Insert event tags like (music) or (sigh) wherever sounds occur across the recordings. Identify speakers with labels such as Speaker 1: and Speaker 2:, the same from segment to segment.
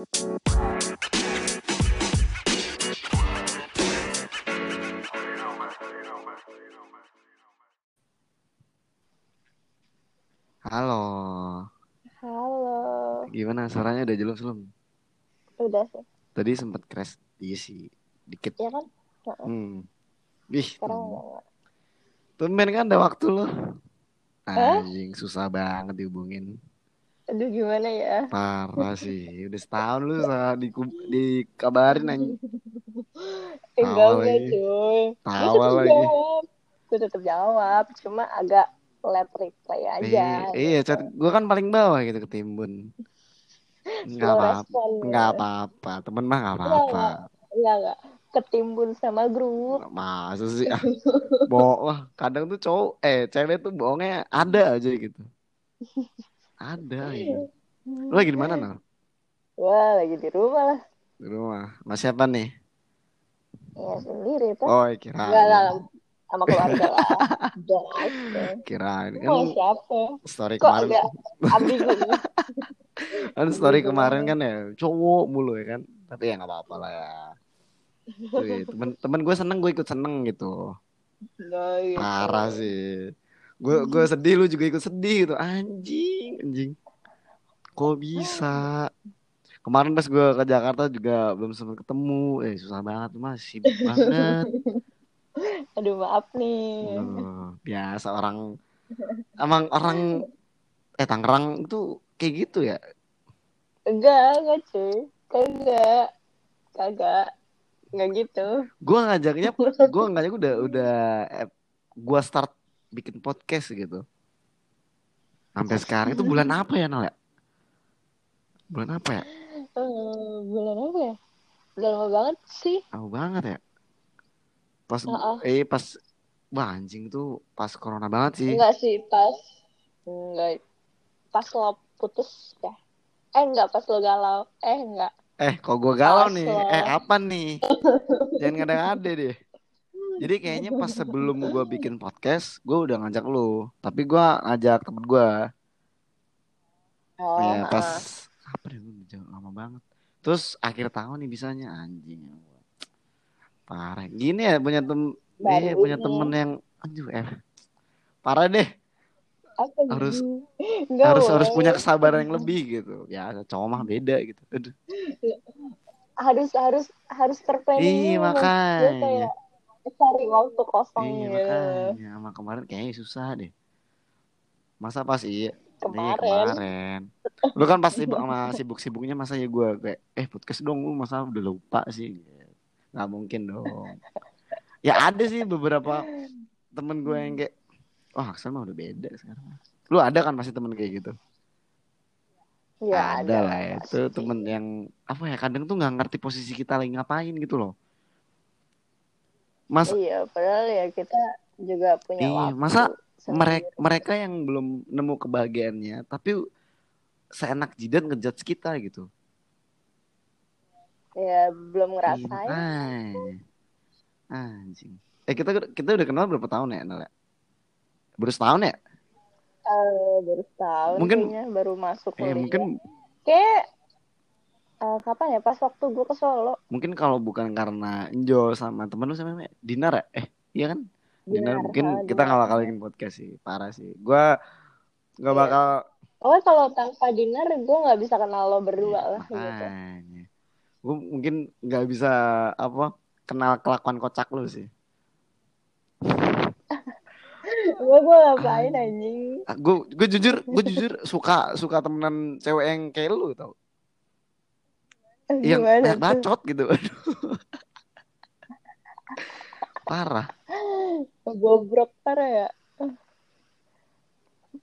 Speaker 1: Halo,
Speaker 2: Halo.
Speaker 1: gimana suaranya udah jelas belum?
Speaker 2: Udah sih.
Speaker 1: Tadi sempat crash iya sih, dikit.
Speaker 2: Ya kan?
Speaker 1: Hmm. Ih,
Speaker 2: Sekarang
Speaker 1: tumben kan ada waktu lo.
Speaker 2: Hah?
Speaker 1: Anjing, susah banget dihubungin.
Speaker 2: Aduh gimana ya?
Speaker 1: Parah sih, udah setahun lu diku- dikabarin.
Speaker 2: Enggak
Speaker 1: Tawa
Speaker 2: enggak
Speaker 1: lagi.
Speaker 2: cuy.
Speaker 1: Tawa
Speaker 2: tetap
Speaker 1: lagi.
Speaker 2: jawab. Gue tetap jawab. Cuma agak late reply aja.
Speaker 1: Iya, iya, chat gue kan paling bawah gitu ketimbun. Nggak
Speaker 2: Slow
Speaker 1: apa-apa,
Speaker 2: respon.
Speaker 1: nggak apa-apa. Temen mah nggak
Speaker 2: Enggak
Speaker 1: apa-apa.
Speaker 2: enggak. Enggak enggak. Ketimbun sama grup.
Speaker 1: Masa sih? Ah, (laughs) bohong. Kadang tuh cowok, eh cewek tuh bohongnya ada aja gitu. (laughs) Ada gitu. Lu lagi di mana, Nal?
Speaker 2: Wah lagi di rumah lah.
Speaker 1: Di rumah. Mas siapa nih?
Speaker 2: Ya sendiri tuh.
Speaker 1: Oh,
Speaker 2: Enggak
Speaker 1: kirain.
Speaker 2: lah. Sama keluarga lah. (laughs)
Speaker 1: Kirain. Kan
Speaker 2: siapa?
Speaker 1: story
Speaker 2: Kok
Speaker 1: kemarin. (laughs) Kan story kemarin kan ya cowok mulu ya kan. Tapi ya nggak apa-apa lah ya. Wih, temen temen gue seneng gue ikut seneng gitu. (laughs)
Speaker 2: Nah gitu.
Speaker 1: Parah sih. Gue gue sedih lu juga ikut sedih gitu. Anjing, anjing. Kok bisa? Kemarin pas gue ke Jakarta juga belum sempat ketemu. Eh susah banget mas, sibuk banget. (laughs)
Speaker 2: Aduh maaf nih.
Speaker 1: Aduh, biasa orang emang orang eh Tangerang itu kayak gitu ya.
Speaker 2: Enggak, enggak cuy. Kagak. Kagak. Enggak gitu.
Speaker 1: Gue ngajaknya, gue ngajak udah udah eh, gue start bikin podcast gitu. Sampai sekarang itu bulan apa ya Nal ya? Bulan apa ya?
Speaker 2: Eh, bulan apa ya? Udah lama banget sih.
Speaker 1: Tahu banget ya. Pas
Speaker 2: Heeh.
Speaker 1: eh pas wah anjing tuh pas corona banget sih.
Speaker 2: Enggak sih, pas. Enggak. Pas lo putus ya. Eh, enggak. Pas lo galau. Eh, enggak.
Speaker 1: Eh, kok gue galau
Speaker 2: Pas
Speaker 1: nih?
Speaker 2: lo.
Speaker 1: Eh, apa nih? (laughs) Jangan ngada-ngada deh. Jadi kayaknya pas sebelum (laughs) gue bikin podcast, gue udah ngajak lu. Tapi gue ngajak temen gue.
Speaker 2: Oh,
Speaker 1: Ya, pas
Speaker 2: heeh.
Speaker 1: apa deh gue lama banget. Terus akhir tahun nih bisanya anjing. Parah. Gini ya punya tem
Speaker 2: Baru
Speaker 1: eh, punya temen yang anjir eh. Parah deh.
Speaker 2: Apa
Speaker 1: Harus-
Speaker 2: nih? Enggak
Speaker 1: harus harus
Speaker 2: boleh.
Speaker 1: punya kesabaran yang lebih gitu. Ya cowok mah beda gitu. Aduh.
Speaker 2: Harus, harus, harus terplanning
Speaker 1: Iya makanya.
Speaker 2: kayak cari waktu kosong
Speaker 1: Iya
Speaker 2: gitu.
Speaker 1: makanya sama kemarin kayaknya susah deh. Masa pas iya Iya
Speaker 2: Kemarin.
Speaker 1: kemarin. Lu kan pas sibuk sama sibuk-sibuknya masa ya gue kayak eh podcast dong lu masa udah lupa sih. Nggak mungkin dong. Ya ada sih beberapa temen gue yang kayak wah Aksan mah udah beda sekarang. Lu ada kan pasti temen kayak gitu?
Speaker 2: Ya,
Speaker 1: ada lah ya. Itu temen yang apa ya kadang tuh nggak ngerti posisi kita lagi ngapain gitu loh. Mas
Speaker 2: Iya, padahal ya kita juga punya
Speaker 1: Iya,
Speaker 2: waktu
Speaker 1: masa mereka mereka yang belum nemu kebahagiaannya tapi seenak jidat ngejudge kita gitu.
Speaker 2: Ya, belum
Speaker 1: Iya,
Speaker 2: ngerasain.
Speaker 1: makanya. Anjing. Eh kita kita udah kenal berapa tahun ya, Nel? ya? Baru setahun ya?
Speaker 2: Eh, baru setahun
Speaker 1: Mungkin-
Speaker 2: kayaknya, baru masuk
Speaker 1: Eh mungkin
Speaker 2: Kayak eh, kapan ya? Pas waktu gue ke Solo.
Speaker 1: mungkin kalau bukan karena Enjo sama temen lu sama Dinar ya? Eh, iya kan? Dinar,
Speaker 2: Dinar,
Speaker 1: mungkin
Speaker 2: ah,
Speaker 1: kita bakal bikin podcast sih. Parah sih. Gua nggak
Speaker 2: Iya.
Speaker 1: bakal
Speaker 2: Oh, kalau tanpa dinner gue nggak bisa kenal lo berdua lah gitu.
Speaker 1: Gue mungkin nggak bisa apa kenal kelakuan kocak lu sih. (laughs)
Speaker 2: Gue gue ngapain anjing?
Speaker 1: gue gue Ah, jujur gue jujur suka suka temenan cewek yang kayak lu tau yang
Speaker 2: Gimana
Speaker 1: banyak bacot gitu. Aduh. (laughs) parah
Speaker 2: Bobrok parah ya.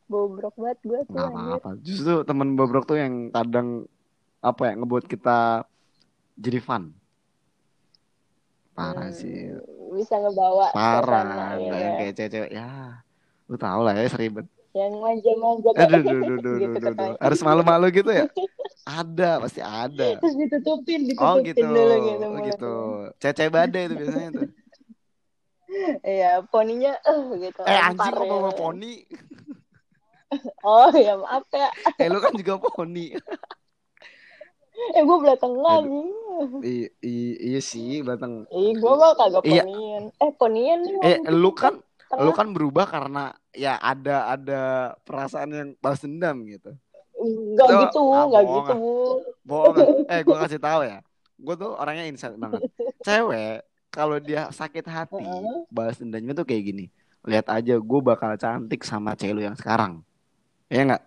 Speaker 2: Bobrok banget gue tuh
Speaker 1: apa-apa. Justru temen bobrok tuh yang kadang apa ya ngebuat kita jadi fun. Parah
Speaker 2: Hmm,
Speaker 1: sih.
Speaker 2: Bisa ngebawa
Speaker 1: parah
Speaker 2: ya.
Speaker 1: yang kayak cewek-cewek. Ya lu tau lah ya seribet
Speaker 2: Yang manja-manja.
Speaker 1: Aduh duh, duh, duh, (laughs)
Speaker 2: gitu
Speaker 1: duh, harus malu-malu gitu ya? (laughs) Ada pasti ada.
Speaker 2: Terus ditutupin, ditutupin
Speaker 1: oh gitu.
Speaker 2: dulu gitu
Speaker 1: oh gitu. cewek badai itu biasanya tuh. (laughs)
Speaker 2: Iya, poninya eh gitu.
Speaker 1: eh anjing kok bawa poni.
Speaker 2: Oh ya maaf ya.
Speaker 1: eh lu kan juga poni.
Speaker 2: Eh gue
Speaker 1: Aduh.
Speaker 2: nih
Speaker 1: I- i- iya sih batang
Speaker 2: Ih, gue mah kagak
Speaker 1: Iya.
Speaker 2: ponian. Eh, ponian nih.
Speaker 1: eh lu
Speaker 2: itu
Speaker 1: kan
Speaker 2: tengah.
Speaker 1: lu kan berubah karena ya ada ada perasaan yang balas dendam gitu.
Speaker 2: Enggak
Speaker 1: Tuh,
Speaker 2: gitu,
Speaker 1: ah,
Speaker 2: enggak
Speaker 1: bohong
Speaker 2: gitu.
Speaker 1: bohong (laughs) eh gue kasih tahu ya. Gue tuh orangnya insight banget. Cewek kalau dia sakit hati balas dendamnya tuh kayak gini. Lihat aja gue bakal cantik sama cewek lu yang sekarang. Ya nggak?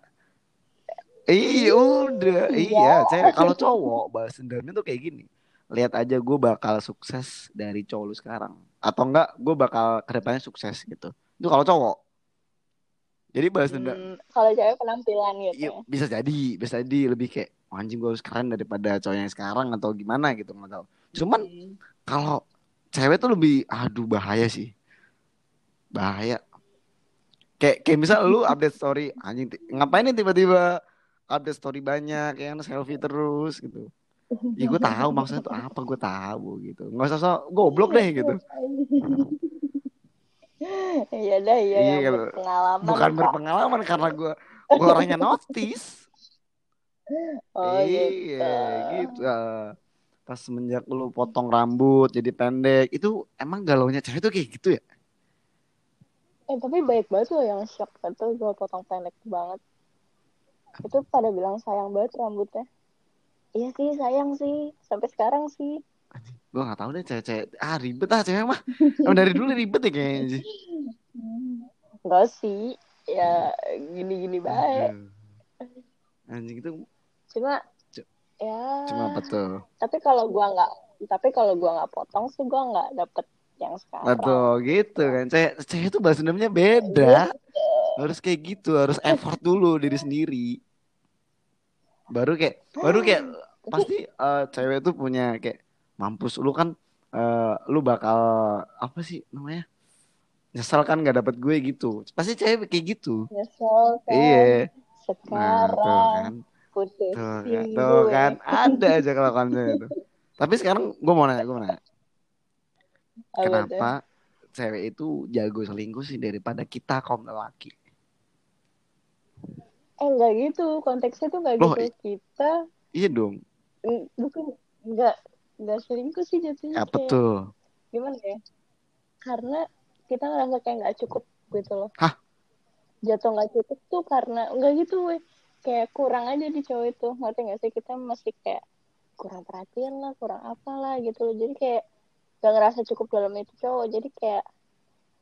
Speaker 1: Iya. udah.
Speaker 2: Iya.
Speaker 1: iya cewek. Kalau cowok balas dendamnya tuh kayak gini lihat aja gue bakal sukses dari cowok lu sekarang atau enggak gue bakal ke depannya sukses gitu itu kalau cowok jadi balas dendam
Speaker 2: Hmm, kalau cewek penampilan gitu.
Speaker 1: Iya, bisa jadi, bisa jadi lebih kayak "Oh, anjing gue harus keren daripada cowok yang sekarang atau gimana gitu nggak tahu. Cuman
Speaker 2: Hmm.
Speaker 1: kalau cewek tuh lebih aduh bahaya sih. Bahaya. Kayak kayak misal lu update story anjing ngapain nih tiba-tiba update story banyak yang selfie terus gitu. Ya gue tahu maksudnya tuh apa gue tahu gitu. Nggak usah sok goblok deh gitu. (laughs)
Speaker 2: Iya dah, iya,
Speaker 1: Iya,
Speaker 2: yang
Speaker 1: kalau-
Speaker 2: berpengalaman.
Speaker 1: Bukan berpengalaman karena gue gue orangnya notice. (laughs)
Speaker 2: Oh, gitu.
Speaker 1: iya gitu. Ah, Pas semenjak lu potong rambut jadi pendek, itu emang galaunya cewek tuh kayak gitu ya?
Speaker 2: Eh, tapi baik banget loh yang shock itu gue potong pendek banget. Itu pada bilang sayang banget rambutnya. Iya sih, sayang sih. Sampai sekarang sih.
Speaker 1: Gue gak tahu deh cewek-cewek. Ah ribet ah cewek mah. Emang dari dulu ribet ya kayaknya sih.
Speaker 2: Enggak sih. Ya, gini-gini baik.
Speaker 1: Anjing itu
Speaker 2: Cuma,
Speaker 1: C-
Speaker 2: ya.
Speaker 1: cuma tuh?
Speaker 2: Tapi kalau gua nggak, tapi kalau gua nggak potong sih gua nggak dapet yang sekarang.
Speaker 1: Betul gitu kan. Cewek, cewek itu bahasa dendamnya beda. Harus kayak gitu, harus effort dulu diri sendiri. Baru kayak, baru kayak pasti eh, cewek itu punya kayak mampus lu kan eh, lu bakal apa sih namanya? Nyesel kan gak dapet gue gitu. Pasti cewek kayak gitu.
Speaker 2: Nyesel kan.
Speaker 1: Iya. Nah, tuh
Speaker 2: Sekarang
Speaker 1: kan. Tuh kan,
Speaker 2: gue.
Speaker 1: tuh kan. Ada aja kelakuan cewek itu. Tapi sekarang gue mau nanya, gue mau nanya.
Speaker 2: Apa tuh?
Speaker 1: Kenapa cewek itu jago selingkuh sih daripada kita kaum lelaki?
Speaker 2: Eh enggak gitu, konteksnya tuh enggak
Speaker 1: Loh,
Speaker 2: gitu. Kita
Speaker 1: Iya dong.
Speaker 2: bukan enggak enggak selingkuh sih jatuhnya
Speaker 1: Apa
Speaker 2: kayak
Speaker 1: tuh?
Speaker 2: gimana ya? Karena kita ngerasa kayak nggak cukup gitu loh.
Speaker 1: Hah?
Speaker 2: Jatuh nggak cukup tuh karena enggak gitu weh. Kayak kurang aja di cowok itu. Ngerti nggak sih? Kita masih kayak kurang perhatian lah, kurang apa lah gitu loh. Jadi kayak gak ngerasa cukup dalam itu cowok. Jadi kayak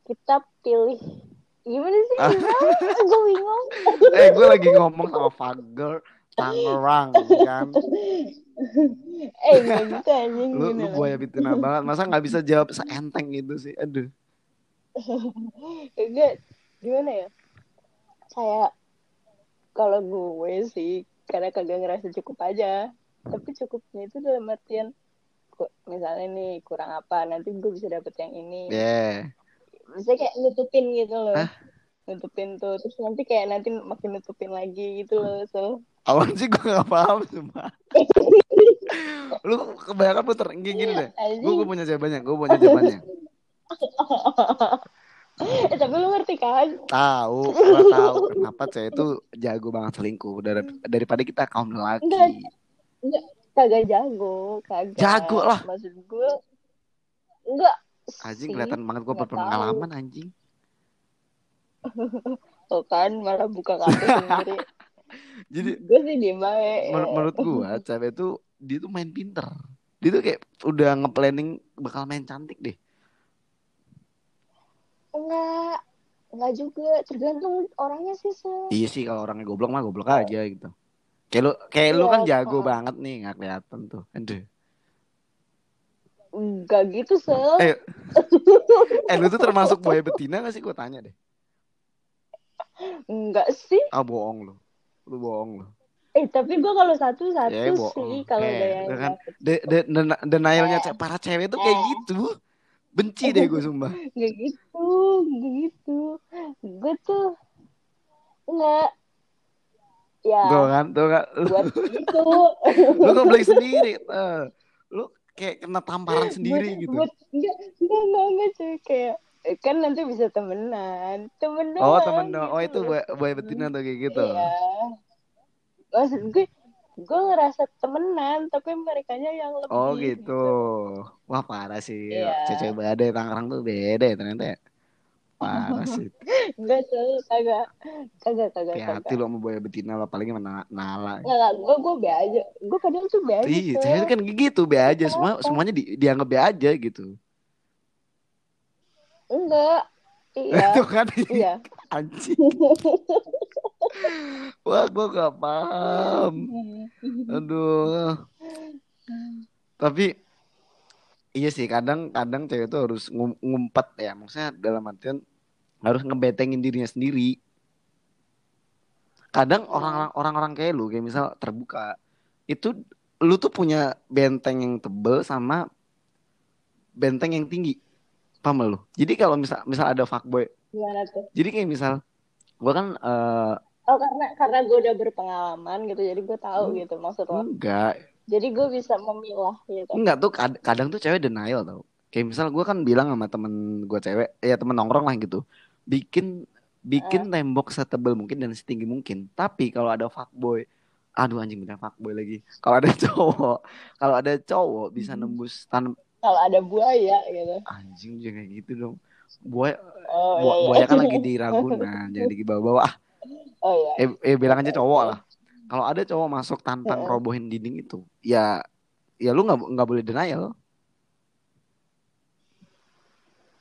Speaker 2: kita pilih gimana sih?
Speaker 1: Ah.
Speaker 2: Gue bingung. (laughs)
Speaker 1: Eh, gue lagi ngomong sama Fager Tangerang kan.
Speaker 2: eh nggak gitu anjing
Speaker 1: Lu, lu buaya betina banget. Masa nggak bisa jawab seenteng itu sih? Aduh. (laughs)
Speaker 2: Enggak, gimana ya? Kayak kalau gue sih karena kagak ngerasa cukup aja. Tapi cukupnya itu dalam artian misalnya nih kurang apa nanti gue bisa dapet yang ini.
Speaker 1: Yeah.
Speaker 2: Bisa kayak nutupin gitu loh.
Speaker 1: Hah?
Speaker 2: Nutupin tuh terus nanti kayak nanti makin nutupin lagi gitu loh. So
Speaker 1: Awan sih gue gak paham cuma. (laughs) Lu kebanyakan puter gini, gini deh. Gue gue punya jawabannya. Gue punya jawabannya. (laughs)
Speaker 2: eh, tapi lu ngerti kan?
Speaker 1: Tahu, gue tahu kenapa cewek itu jago banget selingkuh dari- daripada kita kaum lelaki.
Speaker 2: Enggak. Enggak, kagak jago, kagak.
Speaker 1: Jago lah.
Speaker 2: Maksud gue enggak
Speaker 1: Anjing
Speaker 2: sih.
Speaker 1: kelihatan banget gue berpengalaman anjing. (laughs)
Speaker 2: Tuh kan malah buka kartu sendiri. (laughs)
Speaker 1: Jadi
Speaker 2: gue sih diem bae.
Speaker 1: menur- menurut gue cewek itu dia tuh main pinter. Dia tuh kayak udah nge-planning bakal main cantik deh.
Speaker 2: Enggak. Enggak juga, tergantung orangnya sih, Se.
Speaker 1: Iya sih kalau orangnya goblok mah goblok aja gitu. Kayak lu kayak lu
Speaker 2: Iya,
Speaker 1: kan jago banget nih nggak kelihatan tuh. Aduh.
Speaker 2: Enggak gitu, Se.
Speaker 1: Eh, eh lu tuh termasuk boy betina gak sih? Gue tanya deh.
Speaker 2: Enggak sih.
Speaker 1: Ah bohong lu. Lu bohong lu.
Speaker 2: Eh, tapi gue kalau satu-satu
Speaker 1: bohong.
Speaker 2: sih. Kalau
Speaker 1: Eh, kan
Speaker 2: dapet.
Speaker 1: De, de, den- denialnya
Speaker 2: Eh.
Speaker 1: para cewek tuh kayak
Speaker 2: Eh.
Speaker 1: gitu. Benci deh gue sumpah. (laughs)
Speaker 2: Enggak gitu, enggak gitu. Gue tuh enggak. Ya,
Speaker 1: Tuh kan, tuh kan.
Speaker 2: Buat (laughs) itu.
Speaker 1: lu ngeblank sendiri. Eh, lu kayak kena tamparan sendiri
Speaker 2: buat,
Speaker 1: gitu.
Speaker 2: Buat, enggak, enggak, enggak, enggak, cuy. Kayak, eh, kan nanti bisa temenan. Temen doang.
Speaker 1: Oh temen dong. Oh
Speaker 2: gitu
Speaker 1: itu
Speaker 2: loh.
Speaker 1: boy, boy betina tuh kayak gitu.
Speaker 2: Iya. Maksud gue, gue ngerasa temenan tapi mereka yang lebih
Speaker 1: Oh gitu. Wah parah sih.
Speaker 2: Iya.
Speaker 1: Cewek beda Tangerang tuh beda ya ternyata ya. Parah sih. (laughs)
Speaker 2: enggak tuh kagak kagak kagak kagak
Speaker 1: lo sama boy betina lo apalagi sama Nala.
Speaker 2: Enggak, gue gue be aja. Gue kadang tuh be aja.
Speaker 1: Iya, cewek kan gitu be aja semua semuanya di, dianggap be aja gitu.
Speaker 2: Enggak. Iya. (laughs)
Speaker 1: Itu kan (laughs)
Speaker 2: iya.
Speaker 1: anjing. Wah, gua gak paham. Aduh. Tapi iya sih kadang-kadang cewek itu harus ngum- ngumpet ya. Maksudnya dalam artian harus ngebetengin dirinya sendiri. Kadang orang-orang orang-orang kayak lu kayak misal terbuka itu lu tuh punya benteng yang tebel sama benteng yang tinggi. Paham lu? Jadi kalau misal misal ada fuckboy,
Speaker 2: Gimana tuh?
Speaker 1: jadi kayak misal gua kan eh,
Speaker 2: Oh karena karena gue udah berpengalaman gitu, jadi gue tahu
Speaker 1: Hmm.
Speaker 2: gitu maksud lo.
Speaker 1: enggak,
Speaker 2: Jadi gue bisa memilah gitu.
Speaker 1: enggak tuh kad- kadang tuh cewek denial tau. Kayak misal gua kan bilang sama temen gua cewek, ya temen nongkrong lah gitu, bikin bikin tembok setebal mungkin dan setinggi mungkin. Tapi kalau ada fuckboy, aduh anjing bener fuckboy lagi. Kalau ada (laughs) cowok, kalau ada cowok bisa
Speaker 2: Hmm.
Speaker 1: nembus tan
Speaker 2: Kalau ada buaya gitu.
Speaker 1: anjing jangan kayak gitu dong. Buaya,
Speaker 2: Oh
Speaker 1: bu-
Speaker 2: iya, iya.
Speaker 1: buaya kan lagi di Ragunan, jangan (laughs) dibawa-bawa.
Speaker 2: Oh iya.
Speaker 1: eh, eh bilang aja cowok lah. Kalau ada cowok masuk tanpa
Speaker 2: Heeh.
Speaker 1: ngerobohin dinding itu, ya ya lu nggak nggak boleh denial.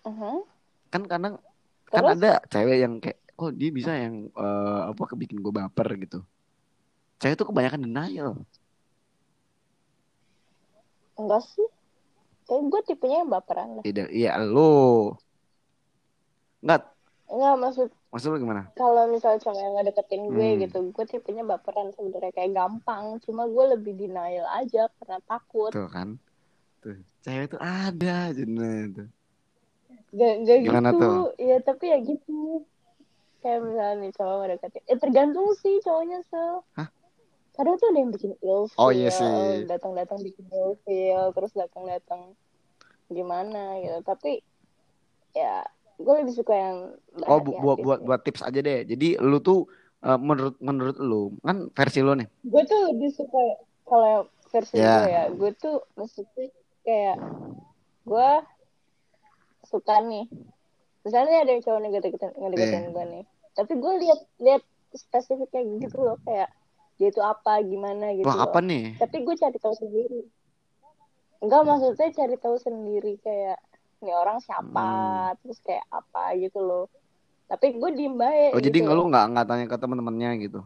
Speaker 2: Mhm.
Speaker 1: Kan kadang kan
Speaker 2: Terus?
Speaker 1: ada cewek yang kayak oh dia bisa yang eh, apa kebikin gue baper gitu. Cewek itu kebanyakan denial.
Speaker 2: Enggak sih. Kayak gue tipenya yang baperan lah.
Speaker 1: Tidak, iya lu. Enggak,
Speaker 2: Enggak maksud
Speaker 1: maksud lu gimana?
Speaker 2: kalau misalnya cowok yang ngedeketin gue
Speaker 1: Hmm.
Speaker 2: gitu, gue tipenya baperan sebenarnya kayak gampang. Cuma gue lebih denial aja karena takut.
Speaker 1: Tuh kan. Tuh, cewek itu ada jenis itu.
Speaker 2: Gak, gak
Speaker 1: Gimana
Speaker 2: gitu.
Speaker 1: tuh?
Speaker 2: Iya tapi ya gitu. Kayak misalnya nih cowok ngedeketin. Eh tergantung sih cowoknya sel.
Speaker 1: Hah?
Speaker 2: Kadang tuh ada yang bikin ilfeel.
Speaker 1: Oh, iya sih.
Speaker 2: Datang-datang bikin ilfeel. Terus datang-datang gimana gitu. Tapi ya gue lebih suka yang
Speaker 1: Oh, bu- buat
Speaker 2: berhati-hati
Speaker 1: buat buat tips aja deh. Jadi lu tuh eh, menurut menurut lu kan versi lu nih.
Speaker 2: gue tuh lebih suka kalau versi
Speaker 1: Ya.
Speaker 2: gue ya gue tuh maksudnya kayak gue suka nih misalnya ada yang cowok ngedeketin ngedeketin
Speaker 1: Iya.
Speaker 2: gue nih tapi gue lihat lihat spesifiknya gitu loh kayak dia itu apa gimana gitu
Speaker 1: Wah,
Speaker 2: loh
Speaker 1: apa nih?
Speaker 2: tapi gue cari tahu sendiri enggak maksudnya cari tahu sendiri kayak ini orang siapa
Speaker 1: Hmm.
Speaker 2: terus kayak apa gitu loh tapi gue diem baik
Speaker 1: Oh, jadi
Speaker 2: gitu
Speaker 1: nggak lu nggak nggak tanya ke teman-temannya gitu.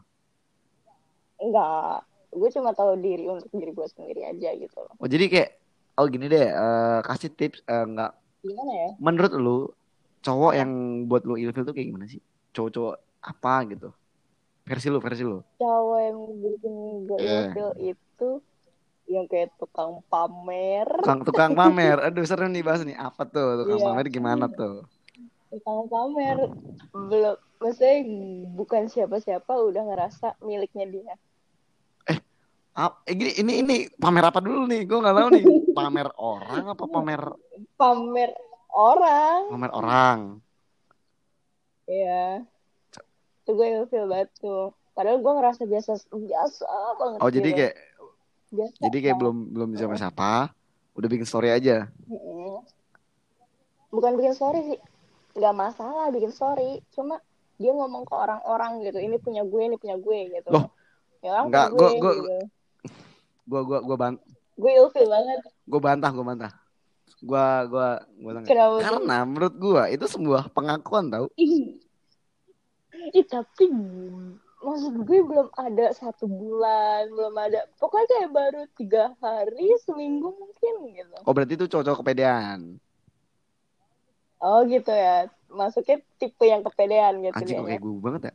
Speaker 2: enggak gue cuma tahu diri untuk diri gue sendiri aja gitu loh
Speaker 1: Oh, jadi kayak oh gini deh, eh, kasih tips eh, nggak
Speaker 2: gimana ya
Speaker 1: menurut lu cowok yang buat lu ilfil tuh kayak gimana sih? Cowok-cowok apa gitu? Versi lu, versi lu.
Speaker 2: cowok yang bikin gue
Speaker 1: Iya.
Speaker 2: ilfil itu yang kayak tukang pamer
Speaker 1: Tukang tukang pamer. Aduh, seru nih bahas nih. Apa tuh tukang
Speaker 2: Iya.
Speaker 1: pamer gimana tuh?
Speaker 2: tukang pamer belum maksudnya bukan siapa-siapa udah ngerasa miliknya dia
Speaker 1: Ap- eh, gini, ini ini pamer apa dulu nih? Gue nggak tahu nih. Pamer orang apa pamer
Speaker 2: pamer orang
Speaker 1: pamer orang?
Speaker 2: ya itu gue ilfil banget tuh padahal gue ngerasa biasa biasa banget
Speaker 1: Oh, jadi kayak
Speaker 2: biasa
Speaker 1: jadi kayak
Speaker 2: banget.
Speaker 1: belum belum siapa siapa, udah bikin story aja.
Speaker 2: Bukan bikin story sih nggak masalah bikin story cuma dia ngomong ke orang-orang gitu ini punya gue ini punya gue gitu
Speaker 1: Loh,
Speaker 2: ya
Speaker 1: nggak, gua-
Speaker 2: gue
Speaker 1: gua-
Speaker 2: gitu.
Speaker 1: Gua gua bant
Speaker 2: gue ilfil banget
Speaker 1: gua bantah, gua bantah. Gua gua gua tanya.
Speaker 2: kenapa?
Speaker 1: Karena menurut gua itu sebuah pengakuan tau.
Speaker 2: Ih, tapi maksud gue belum ada satu bulan, belum ada. Pokoknya kayak baru tiga hari, seminggu mungkin gitu.
Speaker 1: Oh berarti itu cowok-cowok kepedean.
Speaker 2: Oh gitu ya. Masuknya tipe yang kepedean gitu
Speaker 1: Anjing kok
Speaker 2: dia.
Speaker 1: kayak gue banget ya.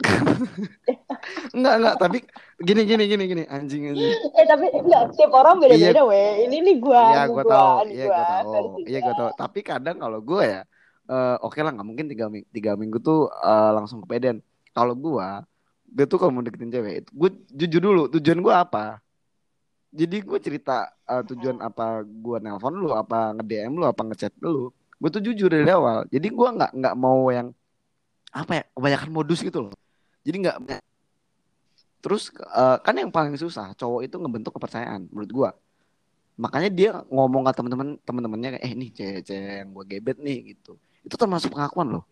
Speaker 1: (laughs) enggak enggak tapi gini gini gini gini anjing anjing.
Speaker 2: Eh tapi enggak, tiap orang beda-beda weh. Ini nih gua,
Speaker 1: Iya gue
Speaker 2: gua,
Speaker 1: tahu, iya
Speaker 2: gua,
Speaker 1: tahu, iya
Speaker 2: gua.
Speaker 1: tahu. Tapi kadang kalau gue ya, eh, oke lah nggak mungkin tiga minggu tiga minggu tuh eh, langsung kepedean. Kalau gue, gue tuh kalau mau deketin cewek, itu gue jujur dulu tujuan gue apa. Jadi gue cerita eh, tujuan apa gue nelpon lu, apa nge DM lu, apa ngechat lu. Gue tuh jujur dari awal. Jadi gue nggak nggak mau yang apa ya kebanyakan modus gitu loh. Jadi nggak terus eh, kan yang paling susah cowok itu ngebentuk kepercayaan menurut gua makanya dia ngomong ke teman-teman teman-temannya kayak eh nih cewek-cewek yang gua gebet nih gitu itu termasuk pengakuan loh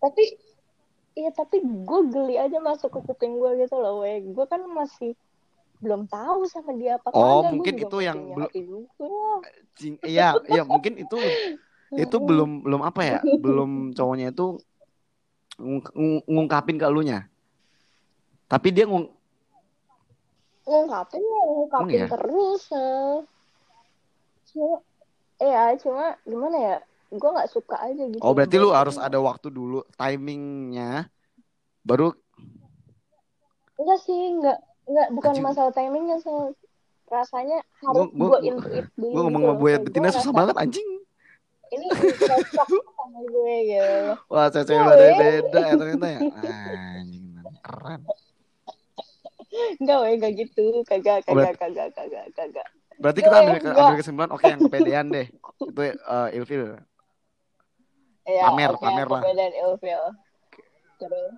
Speaker 2: tapi iya tapi gue geli aja masuk ke kuping gue gitu loh weh gue kan masih belum tahu sama dia apa
Speaker 1: Oh,
Speaker 2: gua
Speaker 1: mungkin itu yang belum- iya iya mungkin itu itu (laughs) belum belum apa ya belum cowoknya itu ngung- ngungkapin ke elunya tapi dia ngung
Speaker 2: ngungkapin ya ngungkapin
Speaker 1: Emang iya?
Speaker 2: terus eh. cuma ya cuma gimana ya gue nggak suka aja gitu
Speaker 1: oh berarti lu harus ada waktu dulu timingnya baru
Speaker 2: enggak sih enggak enggak bukan
Speaker 1: Anjing.
Speaker 2: masalah timingnya so rasanya harus
Speaker 1: Gua- gua-
Speaker 2: gue intuit dulu
Speaker 1: gue ngomong sama gue betina susah
Speaker 2: ngerasa,
Speaker 1: banget anjing.
Speaker 2: Ini cocok sama gue gitu.
Speaker 1: Wah
Speaker 2: Ya,
Speaker 1: beda
Speaker 2: weh.
Speaker 1: beda ya ternyata ya. Anjing keren.
Speaker 2: Enggak weh enggak gitu. Kagak
Speaker 1: Oh,
Speaker 2: kagak kagak kagak kagak.
Speaker 1: berarti kita ambil ambil kesimpulan oke yang kepedean deh. Itu eh, ilfil
Speaker 2: ya
Speaker 1: Pamer,
Speaker 2: oke,
Speaker 1: pamer lah.
Speaker 2: kepedean ilfil terus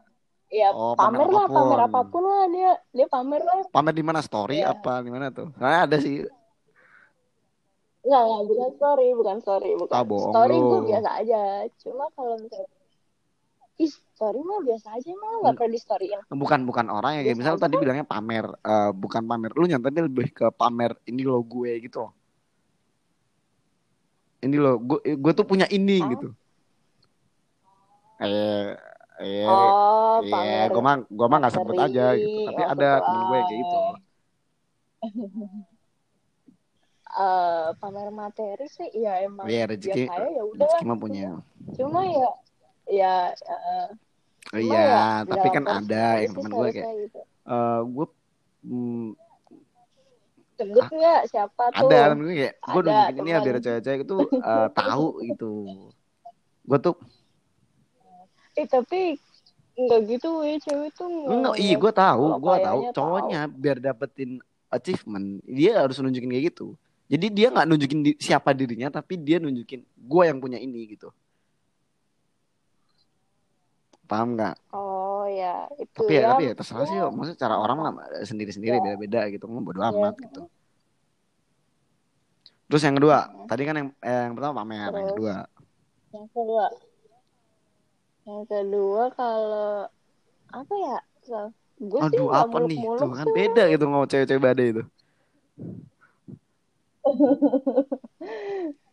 Speaker 2: ya
Speaker 1: Oh, pamer
Speaker 2: pamer, lah
Speaker 1: apa pun.
Speaker 2: pamer apa pun lah dia dia pamer lah
Speaker 1: pamer di mana story
Speaker 2: Iya.
Speaker 1: apa di mana tuh nah, ada sih
Speaker 2: Enggak, enggak, bukan story, bukan story, bukan.
Speaker 1: Ah,
Speaker 2: story gue biasa aja. Cuma kalau misalnya Ih, story mah biasa aja mah nggak pernah di storyin.
Speaker 1: bukan bukan orang ya kayak misal
Speaker 2: aja.
Speaker 1: tadi bilangnya pamer eh, bukan pamer lu nyatanya lebih ke pamer ini lo gue gitu loh ini lo gue gue tuh punya ini
Speaker 2: Oh.
Speaker 1: gitu eh eh
Speaker 2: Oh,
Speaker 1: Iya,
Speaker 2: pamer.
Speaker 1: gue mah gue mah nggak sebut
Speaker 2: materi,
Speaker 1: aja gitu. Tapi
Speaker 2: oh,
Speaker 1: ada temen gue kayak gitu. (laughs)
Speaker 2: Eh, pamer materi sih ya emang
Speaker 1: Iya rezeki,
Speaker 2: ya, ya udah.
Speaker 1: rezeki mah punya.
Speaker 2: Cuma ya ya eh,
Speaker 1: Oh,
Speaker 2: cuma
Speaker 1: iya,
Speaker 2: ya
Speaker 1: tapi
Speaker 2: dalam
Speaker 1: kan ada yang temen gue kayak,
Speaker 2: gitu.
Speaker 1: eh gue hmm,
Speaker 2: Sebut nggak siapa tuh?
Speaker 1: ada temen gue kayak, gue nunjukin ini ya biar cewek-cewek itu eh, tahu gitu. (laughs) Gue tuh
Speaker 2: Eh tapi enggak gitu weh cewek tuh
Speaker 1: enggak,
Speaker 2: nggak-
Speaker 1: iya gue tahu, gue tahu. Cowoknya biar dapetin achievement, dia harus nunjukin kayak gitu. Jadi dia nggak nunjukin di- siapa dirinya, tapi dia nunjukin gue yang punya ini gitu. Paham nggak?
Speaker 2: Oh ya, itu
Speaker 1: tapi ya,
Speaker 2: ya.
Speaker 1: tapi ya terserah sih
Speaker 2: ya.
Speaker 1: maksudnya cara orang lah sendiri-sendiri
Speaker 2: Ya.
Speaker 1: beda-beda gitu ngomong bodo
Speaker 2: Ya.
Speaker 1: amat gitu terus yang kedua tadi kan yang eh, yang pertama pamer yang
Speaker 2: Terus?
Speaker 1: kedua
Speaker 2: Yang kedua, yang kedua kalau apa ya? Gue sih
Speaker 1: aduh apa nih
Speaker 2: muluk-muluk
Speaker 1: tuh kan beda gitu ngomong cewek-cewek badai itu (laughs)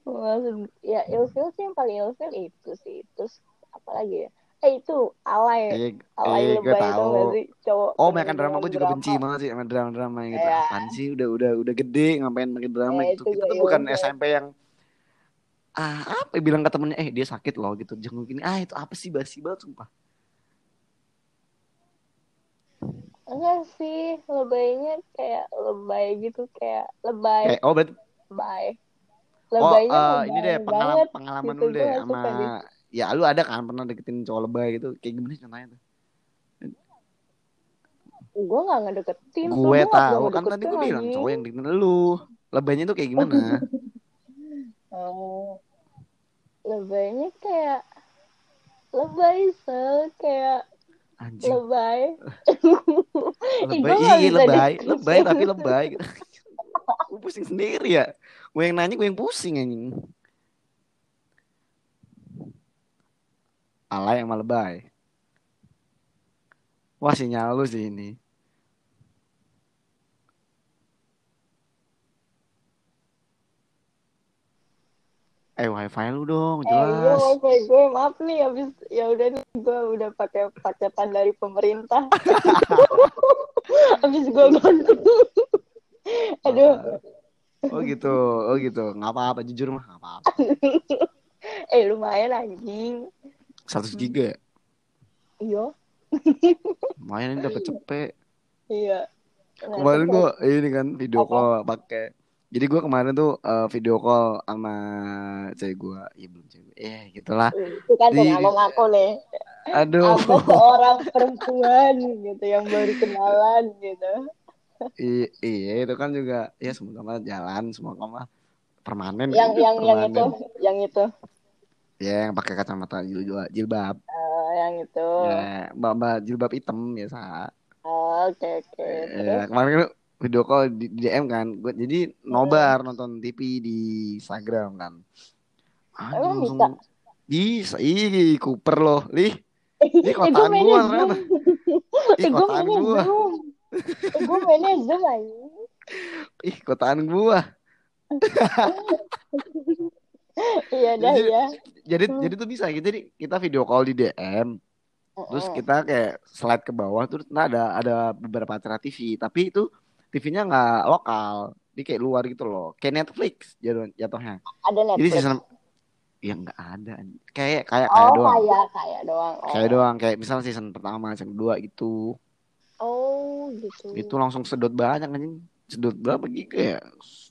Speaker 2: Maksud, ya ilfil sih yang paling ilfil itu sih. Terus apa lagi ya? Eh itu alay,
Speaker 1: eh,
Speaker 2: alay
Speaker 1: eh
Speaker 2: lebay itu
Speaker 1: tahu
Speaker 2: nggak sih cowok?
Speaker 1: oh makan drama gue juga benci
Speaker 2: drama.
Speaker 1: banget sih sama drama-drama yang gitu
Speaker 2: Ya.
Speaker 1: apaan sih udah udah udah gede ngapain makin drama gitu
Speaker 2: itu
Speaker 1: kita
Speaker 2: gue
Speaker 1: tuh bukan
Speaker 2: ilfil.
Speaker 1: SMP yang ah apa ya, bilang ke temennya eh dia sakit loh gitu jenguk ini ah itu apa sih basi banget sumpah
Speaker 2: Enggak sih, lebaynya kayak lebay gitu, kayak lebay,
Speaker 1: eh oh berarti
Speaker 2: lebay.
Speaker 1: Oh,
Speaker 2: Lebaynya
Speaker 1: eh,
Speaker 2: lebay
Speaker 1: ini deh pengalaman
Speaker 2: banget.
Speaker 1: pengalaman
Speaker 2: gitu, gue
Speaker 1: deh sama
Speaker 2: suka deh.
Speaker 1: ya lu ada kan pernah deketin cowok lebay gitu kayak gimana contohnya tuh
Speaker 2: Gue gak ngedeketin
Speaker 1: gue tahu
Speaker 2: pernah
Speaker 1: kan tadi gue bilang
Speaker 2: lagi.
Speaker 1: cowok yang deketin lu lebaynya tuh kayak gimana (laughs)
Speaker 2: Oh, lebaynya kayak lebay sel kayak
Speaker 1: anjing.
Speaker 2: lebay. (laughs)
Speaker 1: Lebay iya lebay. lebay tapi lebay. Gue pusing sendiri ya. Gue yang nanya gue yang pusing anjing. Alay sama lebay. Wah sinyal lu sih ini eh wifi lu dong
Speaker 2: Eh, gue
Speaker 1: jelas
Speaker 2: mau kayak gue maaf nih habis ya udah nih gue udah pakai paketan dari pemerintah. (laughs) habis gue ganti. (laughs) Aduh,
Speaker 1: oh gitu oh gitu nggak apa-apa jujur mah nggak apa-apa (laughs)
Speaker 2: eh lumayan anjing.
Speaker 1: 100 giga ya?
Speaker 2: Iya,
Speaker 1: lumayan ini dapat cepet
Speaker 2: iya.
Speaker 1: Kemarin gua ini kan video call pakai jadi gua kemarin tuh eh, video call sama cewek gua ya belum cewek eh gitulah
Speaker 2: itu kan
Speaker 1: Di-
Speaker 2: ngaku-ngaku nih.
Speaker 1: aduh
Speaker 2: Anda seorang perempuan gitu yang baru kenalan gitu.
Speaker 1: I- iya itu kan juga ya semoga mah jalan semoga mah permanen
Speaker 2: Yang
Speaker 1: kan,
Speaker 2: yang yang
Speaker 1: permanen.
Speaker 2: itu, yang itu.
Speaker 1: ya yang pakai kacamata jilbab jilbab
Speaker 2: Eh, yang itu.
Speaker 1: ya mbak mbak jilbab hitam biasa
Speaker 2: Oke oke.
Speaker 1: Ya,
Speaker 2: Terus?
Speaker 1: kemarin kan video call di, DM kan. Gue jadi nobar nonton TV di Instagram kan. Anjing
Speaker 2: Emang
Speaker 1: langsung
Speaker 2: bisa?
Speaker 1: bisa. Ih, Cooper loh. Lih, (laughs)
Speaker 2: Eh,
Speaker 1: Ih,
Speaker 2: gue
Speaker 1: kotaan
Speaker 2: Zoom.
Speaker 1: ternyata. (laughs) Ih,
Speaker 2: Eh, gue
Speaker 1: kotaan gua.
Speaker 2: Zoom. Eh, gue mainnya Zoom aja. (laughs)
Speaker 1: Ih, kotaan gua.
Speaker 2: Iya dah
Speaker 1: Jadi-
Speaker 2: ya.
Speaker 1: Jadi
Speaker 2: Hmm.
Speaker 1: jadi tuh bisa gitu. Jadi kita video call di DM, terus kita kayak slide ke bawah terus nah ada ada beberapa acara TV, tapi itu TV-nya nggak lokal. Dia kayak luar gitu loh. Kayak Netflix jatuh- jatuhnya.
Speaker 2: Ada
Speaker 1: Jadi
Speaker 2: Netflix.
Speaker 1: season ya nggak ada. Kayak kayak kayak
Speaker 2: Oh
Speaker 1: doang.
Speaker 2: kayak kayak doang. Oh.
Speaker 1: Kayak doang kayak misalnya season pertama, season kedua gitu.
Speaker 2: Oh gitu.
Speaker 1: Itu langsung sedot banyak anjing. Sedot berapa giga ya?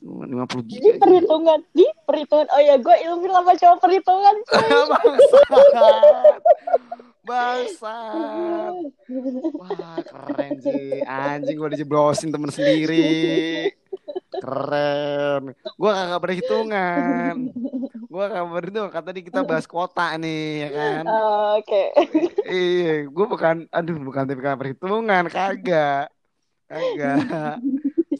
Speaker 1: 50
Speaker 2: Di
Speaker 1: giga. gitu.
Speaker 2: perhitungan, di perhitungan. Oh ya, gue ilmu lama coba perhitungan. (laughs)
Speaker 1: Bangsat. Wah, keren sih. Anjing gua dijeblosin temen sendiri. Keren. Gua kagak berhitungan. Gua kagak berhitungan. Kata tadi kita bahas kota nih, ya kan?
Speaker 2: Oh, Oke.
Speaker 1: Iya, gua bukan aduh, bukan tipikal perhitungan, kagak. Kagak.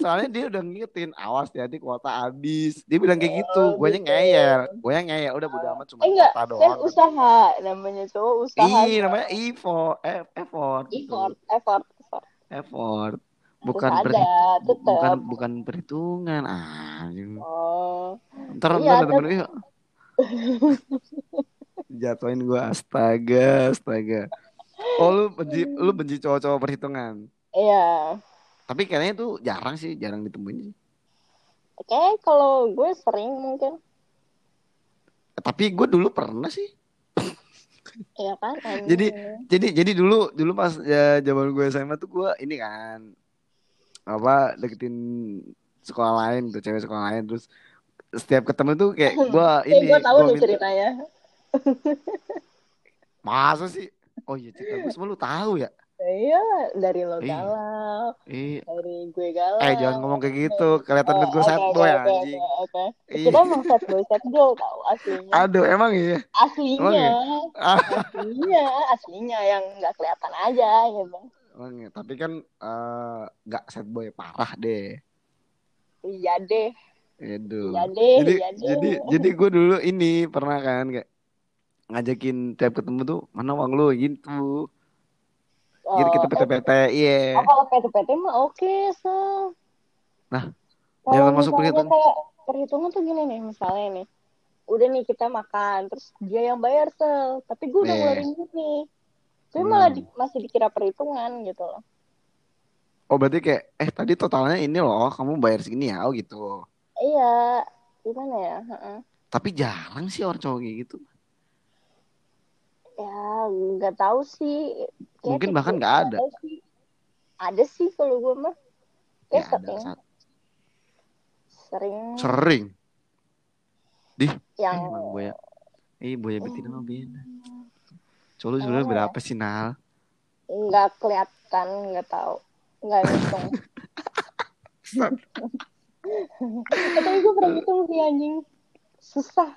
Speaker 1: Soalnya dia udah ngingetin, awas hati kuota habis. Dia bilang kayak gitu,
Speaker 2: Oh,
Speaker 1: guanya
Speaker 2: gitu.
Speaker 1: ngeyel. Guanya ngeyel, udah bodo amat cuma
Speaker 2: Eh enggak,
Speaker 1: kuota
Speaker 2: kan
Speaker 1: doang.
Speaker 2: usaha namanya cowok usaha.
Speaker 1: Iya, namanya effort, eh, effort,
Speaker 2: effort, effort, effort.
Speaker 1: effort. Bukan
Speaker 2: ada, tetep.
Speaker 1: bukan bukan perhitungan. Anjing.
Speaker 2: Oh,
Speaker 1: Ntar
Speaker 2: Iya,
Speaker 1: ntar temen gue jatuhin gua astaga, astaga. Oh lu benci lu benci cowok-cowok perhitungan.
Speaker 2: iya.
Speaker 1: Tapi kayaknya tuh jarang sih, jarang ditemuin sih.
Speaker 2: Oke, kalau gue sering mungkin,
Speaker 1: Tapi gue dulu pernah sih.
Speaker 2: Iya kan? (laughs)
Speaker 1: Jadi jadi jadi dulu dulu pas ya zaman gue SMA tuh gue ini kan apa deketin sekolah lain tuh cewek sekolah lain terus setiap ketemu tuh kayak (laughs) gue
Speaker 2: Eh,
Speaker 1: ini
Speaker 2: gue tahu
Speaker 1: gua
Speaker 2: ceritanya. (laughs)
Speaker 1: masa sih oh iya cerita gue semua lu tahu ya
Speaker 2: Iya, dari lo
Speaker 1: Iya.
Speaker 2: galau,
Speaker 1: eh
Speaker 2: dari gue galau.
Speaker 1: eh jangan ngomong kayak gitu kelihatan
Speaker 2: Oh,
Speaker 1: gue
Speaker 2: oke,
Speaker 1: sad boy
Speaker 2: oke,
Speaker 1: anjing
Speaker 2: oke, oke.
Speaker 1: Ih.
Speaker 2: Kita emang sad boy, sad girl tau aslinya.
Speaker 1: aduh emang iya
Speaker 2: Aslinya,
Speaker 1: Ah.
Speaker 2: aslinya, aslinya yang nggak kelihatan aja gitu.
Speaker 1: emang iya. tapi kan eh, nggak sad boy parah deh
Speaker 2: Iya deh,
Speaker 1: Aduh.
Speaker 2: iya deh,
Speaker 1: jadi
Speaker 2: iya deh.
Speaker 1: jadi jadi gue dulu ini pernah kan kayak ngajakin tiap ketemu tuh mana uang lu gitu jadi
Speaker 2: Oh,
Speaker 1: kita
Speaker 2: eh,
Speaker 1: PT-PT iya
Speaker 2: Oh, kalau PT-PT mah oke, Sel.
Speaker 1: Nah,
Speaker 2: Kalau
Speaker 1: yang termasuk
Speaker 2: misalnya
Speaker 1: perhitungan.
Speaker 2: kayak perhitungan tuh gini nih, misalnya nih. Udah nih kita makan, terus dia yang bayar, Sel. Tapi gue udah
Speaker 1: Iya.
Speaker 2: ngeluarin nih. Tapi malah
Speaker 1: Hmm.
Speaker 2: di- masih dikira perhitungan gitu loh.
Speaker 1: oh berarti kayak eh tadi totalnya ini loh kamu bayar segini ya oh gitu
Speaker 2: Iya, gimana ya? Heeh.
Speaker 1: tapi jarang sih orang cowok kayak gitu
Speaker 2: Ya, nggak tahu sih. Kayak
Speaker 1: Mungkin bahkan nggak ada.
Speaker 2: tahu sih. Ada sih kalau gue mah.
Speaker 1: ya ada
Speaker 2: sering,
Speaker 1: saat
Speaker 2: sering
Speaker 1: sering dih
Speaker 2: yang
Speaker 1: eh, emang boya eh boya betina mah beda lu
Speaker 2: Yang
Speaker 1: sebenarnya
Speaker 2: mana ya?
Speaker 1: berapa sih Nal
Speaker 2: nggak kelihatan, nggak tahu, nggak ngitung. Eh, tapi gue pernah ngitung sih anjing. Susah.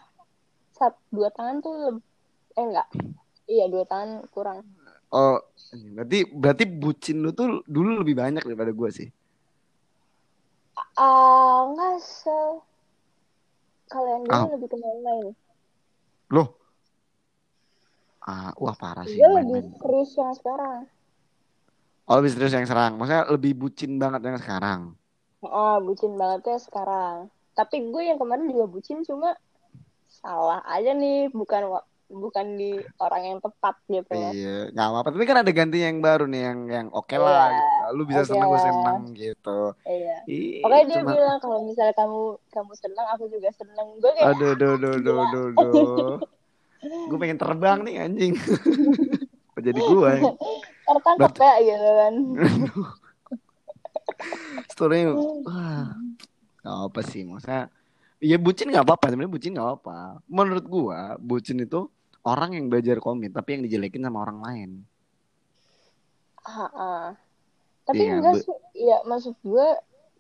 Speaker 2: Sat dua tangan tuh lebih, eh enggak. Iya dua tangan kurang.
Speaker 1: oh berarti berarti bucin lu tuh dulu lebih banyak daripada gue sih
Speaker 2: Ah, enggak se. Kalian dulu
Speaker 1: Ah.
Speaker 2: lebih ke main-main.
Speaker 1: loh ah wah parah sih
Speaker 2: Gue lebih serius yang sekarang.
Speaker 1: oh lebih serius yang serang maksudnya lebih bucin banget yang sekarang
Speaker 2: Oh, bucin banget ya sekarang. Tapi gue yang kemarin juga bucin cuma salah aja nih, bukan bukan di orang yang tepat gitu. loh.
Speaker 1: Iya, nggak apa-apa. Tapi kan ada ganti yang baru nih, yang yang oke lah.
Speaker 2: Iya,
Speaker 1: Gitu. Lu bisa
Speaker 2: oke
Speaker 1: seneng, gue
Speaker 2: lah.
Speaker 1: seneng gitu.
Speaker 2: Iya.
Speaker 1: Ih,
Speaker 2: Pokoknya dia
Speaker 1: cuma,
Speaker 2: bilang kalau misalnya kamu kamu senang, aku juga senang. Gue kayak
Speaker 1: aduh, aduh, aduh, aduh, aduh, aduh. gue pengen terbang nih anjing. (laughs) Jadi gue yang
Speaker 2: tertangkap ya gitu kan. (laughs)
Speaker 1: story wah apa sih maksudnya ya bucin nggak apa-apa sebenarnya bucin nggak apa menurut gua bucin itu orang yang belajar komit tapi yang dijelekin sama orang lain.
Speaker 2: Ah, ah. Tapi
Speaker 1: Iya,
Speaker 2: enggak sih, ya maksud gue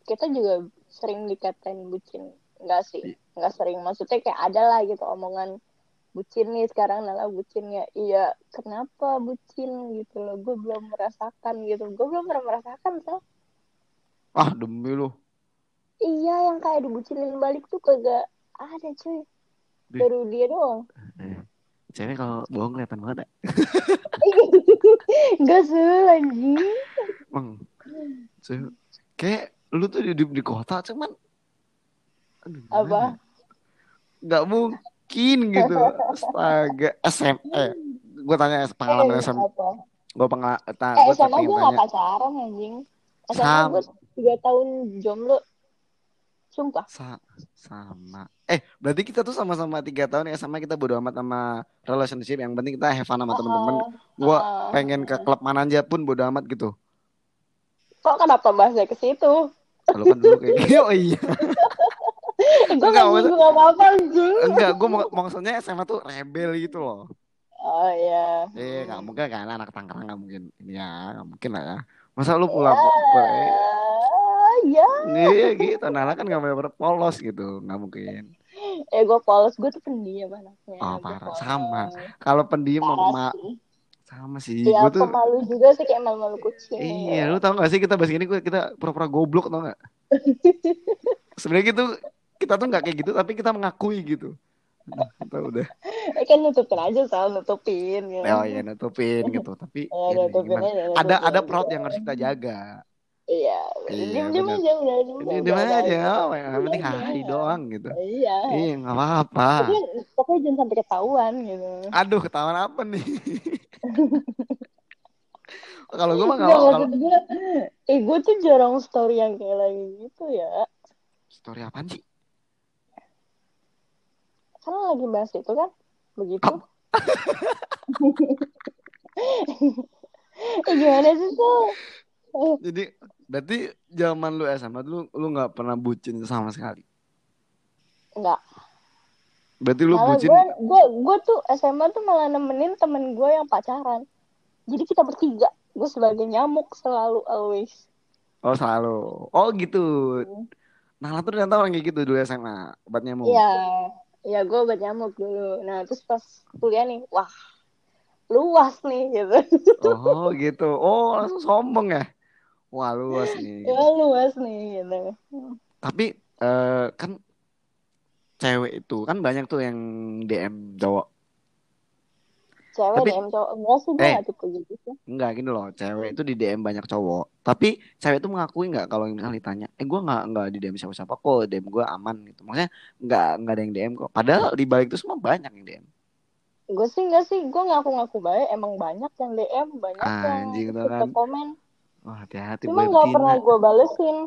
Speaker 2: kita juga sering dikatain bucin. Enggak sih, enggak sering. Maksudnya kayak ada lah gitu omongan bucin nih sekarang Nala bucin ya. Iya kenapa bucin gitu loh? Gue belum merasakan gitu. Gue belum pernah merasakan so
Speaker 1: ah demi lu.
Speaker 2: Iya yang kayak dibucinin balik tuh kagak ada cuy. Baru dia doang.
Speaker 1: Eh, cewek kalau bohong kelihatan banget ya? (laughs)
Speaker 2: Enggak sih anjing.
Speaker 1: Bang cewek kayak lu tuh hidup di kota cuman aduh,
Speaker 2: apa?
Speaker 1: ya? nggak mungkin gitu. Astaga SM eh gue tanya pengalaman
Speaker 2: eh,
Speaker 1: SM
Speaker 2: apa?
Speaker 1: Gue pengalaman
Speaker 2: eh
Speaker 1: pengen
Speaker 2: gue gak pacaran anjing.
Speaker 1: Sam.
Speaker 2: gue tiga tahun jomblo. Sumpah.
Speaker 1: Sa- sama eh berarti kita tuh sama-sama tiga tahun ya sama kita bodo amat sama relationship. Yang penting kita have fun sama temen-temen gue
Speaker 2: Ah,
Speaker 1: pengen ke klub mana aja pun bodo amat gitu.
Speaker 2: Kok kenapa bahasnya ke situ?
Speaker 1: Kalau kan dulu kayak gitu (laughs) oh iya.
Speaker 2: Gue
Speaker 1: Enggak,
Speaker 2: gak apa-apa anjing
Speaker 1: enggak gue maksudnya SMA tuh rebel gitu loh.
Speaker 2: Oh iya.
Speaker 1: Eh nggak mungkin kan anak Tangerang nggak mungkin. Ini ya nggak mungkin lah ya. Masa lu pulang pulang
Speaker 2: Ah, ya
Speaker 1: iya gitu. Nala kan nggak boleh polos gitu nggak mungkin.
Speaker 2: Eh gue polos. Gue tuh pendiam anaknya.
Speaker 1: Oh, parah. Sama. kalau pendiam sama
Speaker 2: sih
Speaker 1: sama sih.
Speaker 2: Ya
Speaker 1: gue tuh
Speaker 2: pemalu juga sih kayak malu-malu kucing.
Speaker 1: Iya lu tau gak sih kita bahas ini gua- kita pura-pura goblok tau gak (laughs) sebenarnya gitu kita tuh nggak kayak gitu tapi kita mengakui gitu. Kita udah.
Speaker 2: Eh kan nutupin aja sal. Nutupin gitu.
Speaker 1: oh ya nutupin gitu. Tapi (laughs)
Speaker 2: Ya,
Speaker 1: ya,
Speaker 2: nutupin
Speaker 1: gimana?
Speaker 2: aja,
Speaker 1: ada
Speaker 2: nutupin.
Speaker 1: ada proud yang harus kita jaga
Speaker 2: iya
Speaker 1: Iya, bener.
Speaker 2: aja udah diem
Speaker 1: ini di mana aja oh, yang penting
Speaker 2: Iya.
Speaker 1: hai doang gitu.
Speaker 2: Iya.
Speaker 1: Iya nggak apa-apa.
Speaker 2: Tapi tapi jangan sampai ketahuan gitu.
Speaker 1: Aduh ketahuan apa nih? (laughs) Kalau gue mah nggak kalau
Speaker 2: eh gue tuh jarang story yang kayak lagi gitu ya.
Speaker 1: Story apaan sih?
Speaker 2: Kan lagi bahas itu kan begitu.
Speaker 1: Apa? (laughs)
Speaker 2: eh gimana sih tuh
Speaker 1: jadi berarti zaman lu SMA dulu lu nggak pernah bucin sama sekali?
Speaker 2: Enggak
Speaker 1: berarti lu
Speaker 2: malah
Speaker 1: bucin
Speaker 2: gue gue gue tuh SMA tuh malah nemenin temen gue yang pacaran. Jadi kita bertiga. Gue sebagai nyamuk selalu always.
Speaker 1: Oh selalu. Oh gitu. Nala tuh ternyata orang kayak gitu dulu SMA obat nyamuk.
Speaker 2: Iya, iya gue obat nyamuk dulu. Nah terus pas kuliah nih, wah luas nih gitu.
Speaker 1: oh gitu. Oh langsung sombong ya wah luas nih
Speaker 2: ya luas nih gitu.
Speaker 1: tapi eh, kan cewek itu kan banyak tuh yang DM cowok
Speaker 2: Cewek
Speaker 1: Tapi-
Speaker 2: DM cowok enggak sih gue
Speaker 1: Eh.
Speaker 2: gak tipe gitu sih.
Speaker 1: Enggak gini loh, cewek itu di DM banyak cowok. Tapi cewek itu mengakui nggak kalau misalnya ditanya, eh gue nggak nggak di DM siapa-siapa kok, DM gue aman gitu. Maksudnya nggak nggak ada yang DM kok. Padahal di balik itu semua banyak yang DM.
Speaker 2: Gue sih enggak sih, gue ngaku-ngaku baik. Emang banyak yang DM, banyak
Speaker 1: Anjing,
Speaker 2: yang ikut
Speaker 1: kan.
Speaker 2: komen.
Speaker 1: Wah hati-hati
Speaker 2: Cuma nggak pernah gue balesin.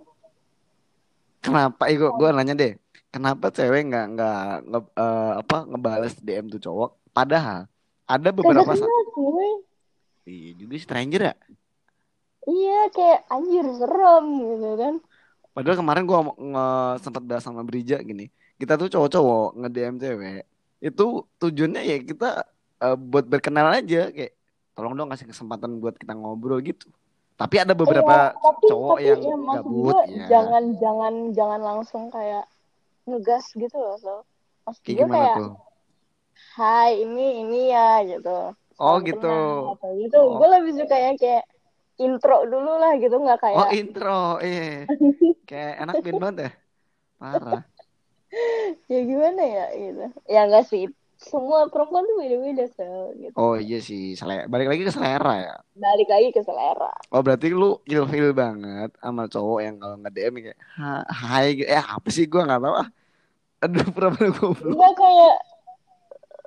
Speaker 1: Kenapa? Eh gue nanya deh, kenapa cewek nggak nggak nge, eh, apa ngebales DM tuh cowok? Padahal ada
Speaker 2: Kagak
Speaker 1: beberapa
Speaker 2: kenal cuy.
Speaker 1: Iya juga stranger ya.
Speaker 2: Iya kayak anjir serem gitu kan.
Speaker 1: Padahal kemarin gue nge sempat bahas sama Brija gini. Kita tuh cowok-cowok nge-DM cewek. Itu tujuannya ya kita eh, buat berkenal aja kayak tolong dong kasih kesempatan buat kita ngobrol gitu. Tapi ada beberapa
Speaker 2: Iya, tapi,
Speaker 1: cowok
Speaker 2: tapi
Speaker 1: yang
Speaker 2: ya,
Speaker 1: gabut
Speaker 2: gue
Speaker 1: ya.
Speaker 2: jangan jangan jangan langsung kayak ngegas gitu loh so. Maksud
Speaker 1: Kayak
Speaker 2: gue kayak
Speaker 1: tuh?
Speaker 2: Hai ini ini ya gitu.
Speaker 1: Oh gitu.
Speaker 2: atau gitu.
Speaker 1: Oh.
Speaker 2: Gue lebih suka yang kayak intro dulu lah gitu nggak kayak
Speaker 1: Oh intro, iya. (laughs) Kayak enak band banget ya. Parah.
Speaker 2: ya gimana ya gitu. Ya enggak sih. Semua perempuan tuh beda-beda so gitu.
Speaker 1: Oh iya sih, selera. Balik lagi ke selera ya.
Speaker 2: Balik lagi ke selera.
Speaker 1: Oh berarti lu ilfil banget sama cowok yang kalau nge-DM kayak "Ha- hai gitu. Eh apa sih gua nggak tahu ah. Aduh pura-pura goblok.
Speaker 2: Enggak kayak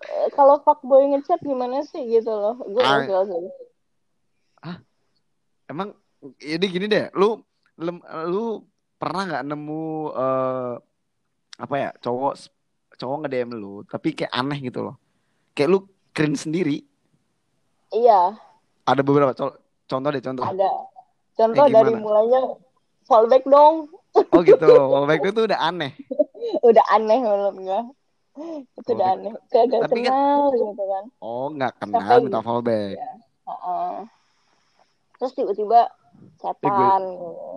Speaker 2: eh, kalau fuckboy ngechat gimana sih gitu loh. Gue
Speaker 1: Ah.
Speaker 2: sih.
Speaker 1: Emang ini gini deh, lu lem- lu pernah nggak nemu eh, apa ya cowok cowok nge-DM lu tapi kayak aneh gitu loh. Kayak lu cringe sendiri.
Speaker 2: Iya.
Speaker 1: Ada beberapa co- contoh deh contoh.
Speaker 2: Ada. Contoh
Speaker 1: Eh,
Speaker 2: dari
Speaker 1: gimana?
Speaker 2: mulainya fallback dong.
Speaker 1: Oh gitu, wallback itu udah aneh. (laughs)
Speaker 2: Udah aneh gue. Itu udah
Speaker 1: Fallback.
Speaker 2: aneh. Kagak
Speaker 1: Tapi kan-
Speaker 2: kenal gitu kan.
Speaker 1: Oh nggak kenal
Speaker 2: Sampai
Speaker 1: minta fallback.
Speaker 2: Heeh. Terus tiba-tiba
Speaker 1: Eh,
Speaker 2: chatan.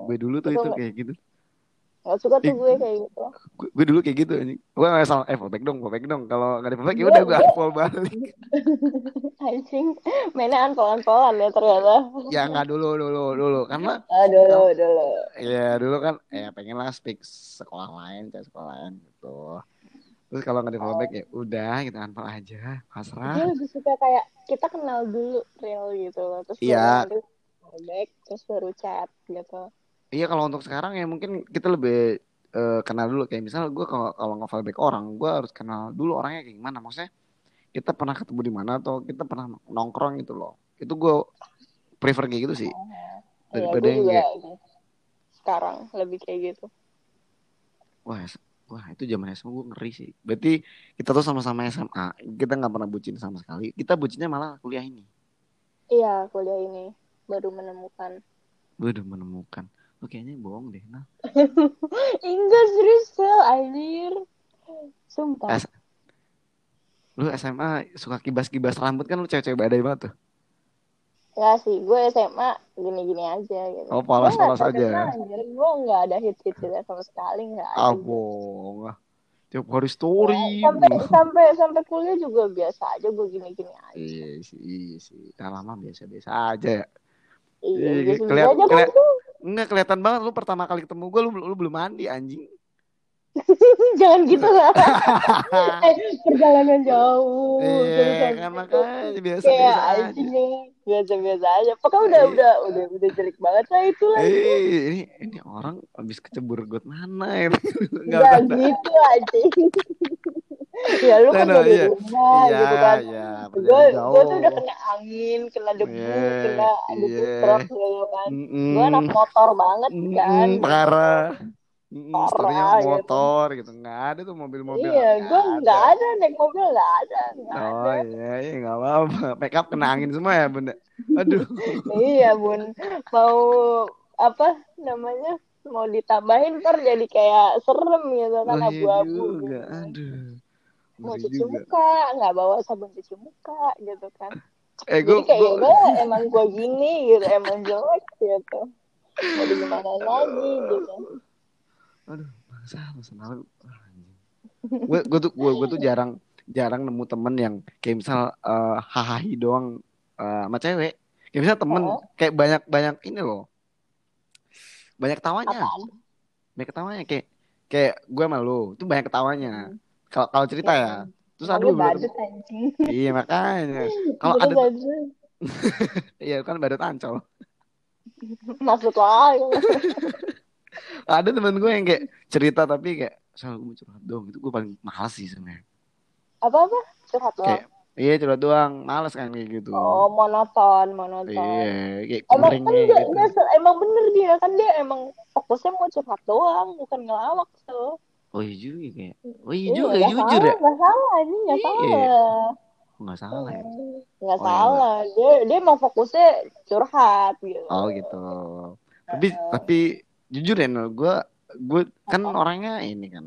Speaker 1: Gue dulu tuh
Speaker 2: Itu
Speaker 1: itu kayak gitu.
Speaker 2: Gak suka tuh gue kayak gitu.
Speaker 1: gue, gue dulu kayak gitu anjing. Gue asal eh fallback dong, fallback dong. Kalau nggak ada fallback ya
Speaker 2: Gue-
Speaker 1: udah gue unfollow balik. (laughs)
Speaker 2: Anjing, mainnya anpolan-polan ya ternyata.
Speaker 1: Ya nggak dulu dulu dulu karena
Speaker 2: Ah, dulu, dulu.
Speaker 1: ya dulu kan ya pengen lah speak sekolah lain kayak sekolah lain gitu. Terus kalau nggak ada fallback ya udah kita unfollow aja, pasrah.
Speaker 2: Gue lebih suka kayak kita kenal dulu real gitu loh. Terus baru
Speaker 1: Iya.
Speaker 2: nanti back, terus baru chat gitu.
Speaker 1: Iya kalau untuk sekarang ya mungkin kita lebih eh, kenal dulu kayak misal gue kalau kalau nge fallback orang, gue harus kenal dulu orangnya kayak gimana. Maksudnya kita pernah ketemu di mana atau kita pernah nongkrong gitu loh. Itu gue prefer kayak gitu sih.
Speaker 2: Iya,
Speaker 1: Daripada
Speaker 2: gue
Speaker 1: yang kayak
Speaker 2: sekarang lebih kayak gitu.
Speaker 1: wah wah itu zaman SMA gue ngeri sih. Berarti kita tuh sama-sama SMA, kita nggak pernah bucin sama sekali. Kita bucinnya malah kuliah ini.
Speaker 2: Iya, kuliah ini baru menemukan.
Speaker 1: Udah menemukan. Lu kayaknya bohong deh. Nah, (laughs)
Speaker 2: Enggak serius, Sel, anjir. Sumpah.
Speaker 1: S- lu SMA suka kibas-kibas rambut kan lu cewek-cewek badai banget tuh.
Speaker 2: Enggak sih, gue SMA gini-gini aja gitu.
Speaker 1: Oh, polos-polos aja.
Speaker 2: terkenal, Anjir. Gue nggak ada hits-hits sama sekali, nggak ada.
Speaker 1: Ah bohong ah. Tiap hari story.
Speaker 2: Ya, sampai sampai sampai kuliah juga biasa aja gue gini-gini aja.
Speaker 1: Iya sih, iya sih. Nah, lama biasa-biasa aja ya.
Speaker 2: Iya,
Speaker 1: Iya,
Speaker 2: biasa
Speaker 1: Enggak kelihatan banget lu pertama kali ketemu gue lu, lu belum mandi anjing. (laughs)
Speaker 2: Jangan gitu lah. (laughs) Eh, perjalanan jauh.
Speaker 1: Iya, kan makanya
Speaker 2: kayak
Speaker 1: biasa-biasa aja.
Speaker 2: anjing ya. biasa-biasa aja. Pokoknya udah
Speaker 1: Iya.
Speaker 2: udah udah udah jelek banget lah itu lah.
Speaker 1: Eh, ini ini orang habis kecebur got mana ya? (laughs) Enggak
Speaker 2: gitu anjing. (laughs) ya lu kan
Speaker 1: Nah, nah,
Speaker 2: dari
Speaker 1: iya.
Speaker 2: rumah
Speaker 1: Iya,
Speaker 2: gitu kan.
Speaker 1: iya,
Speaker 2: Gue
Speaker 1: perjalanan
Speaker 2: gue tuh udah kena angin, kena debu,
Speaker 1: Iya,
Speaker 2: kena debu
Speaker 1: iya.
Speaker 2: truk gitu kan. Gue anak motor banget kan.
Speaker 1: Parah.
Speaker 2: Parah,
Speaker 1: Setelahnya
Speaker 2: gitu.
Speaker 1: motor gitu. Nggak ada tuh mobil-mobil.
Speaker 2: Iya, gue nggak ada naik mobil nggak ada, nggak
Speaker 1: Oh
Speaker 2: ada.
Speaker 1: iya, iya nggak apa-apa. (laughs) Make up kena angin semua ya bunda. Aduh. (laughs)
Speaker 2: iya bun, mau apa namanya? Mau ditambahin ntar jadi kayak serem gitu kan
Speaker 1: Oh iya
Speaker 2: abu-abu gitu.
Speaker 1: Aduh.
Speaker 2: Mau cuci
Speaker 1: juga.
Speaker 2: muka, nggak bawa sabun cuci muka gitu kan.
Speaker 1: Eh
Speaker 2: Jadi
Speaker 1: gue
Speaker 2: kayak ya emang gue gini gitu, emang jelek gitu. Mau digimana lagi gitu.
Speaker 1: aduh bangsa masa lalu. Gue gue tuh gue gue tuh jarang jarang nemu temen yang kayak misal eh, hahaha doang eh, sama cewek. Kayak misal temen
Speaker 2: Oh.
Speaker 1: kayak banyak banyak ini loh. Banyak tawanya.
Speaker 2: Apaan?
Speaker 1: Banyak ketawanya kayak kayak gue sama lu itu banyak ketawanya. Kalau kalau cerita ya. Terus ada
Speaker 2: Lu
Speaker 1: beberapa
Speaker 2: badut anjing.
Speaker 1: Iya makanya. (laughs) Kalau ada (laughs) iya kan badut ancol.
Speaker 2: Maksud lo apa? (laughs)
Speaker 1: Ada temen gue yang kayak cerita tapi kayak soal gue mau curhat dong itu gue paling males sih sebenarnya.
Speaker 2: Apa-apa? Curhat doang.
Speaker 1: Kayak iya curhat doang, males kan kayak gitu.
Speaker 2: Oh, monoton, monoton.
Speaker 1: Iya, kayak
Speaker 2: Emang kan dia,
Speaker 1: gitu.
Speaker 2: dia emang bener dia kan dia emang fokusnya mau curhat doang, bukan ngelawak so.
Speaker 1: Oh iya juga kayak. Oh iya
Speaker 2: Iya,
Speaker 1: juga
Speaker 2: nggak
Speaker 1: jujur
Speaker 2: salah,
Speaker 1: ya.
Speaker 2: nggak salah ini nggak
Speaker 1: Iya.
Speaker 2: salah.
Speaker 1: Nggak salah ya.
Speaker 2: Nggak
Speaker 1: Oh, iya,
Speaker 2: salah. Dia dia emang fokusnya curhat gitu.
Speaker 1: Oh gitu. Tapi tapi jujur ya gue gue kan
Speaker 2: Apa?
Speaker 1: orangnya ini kan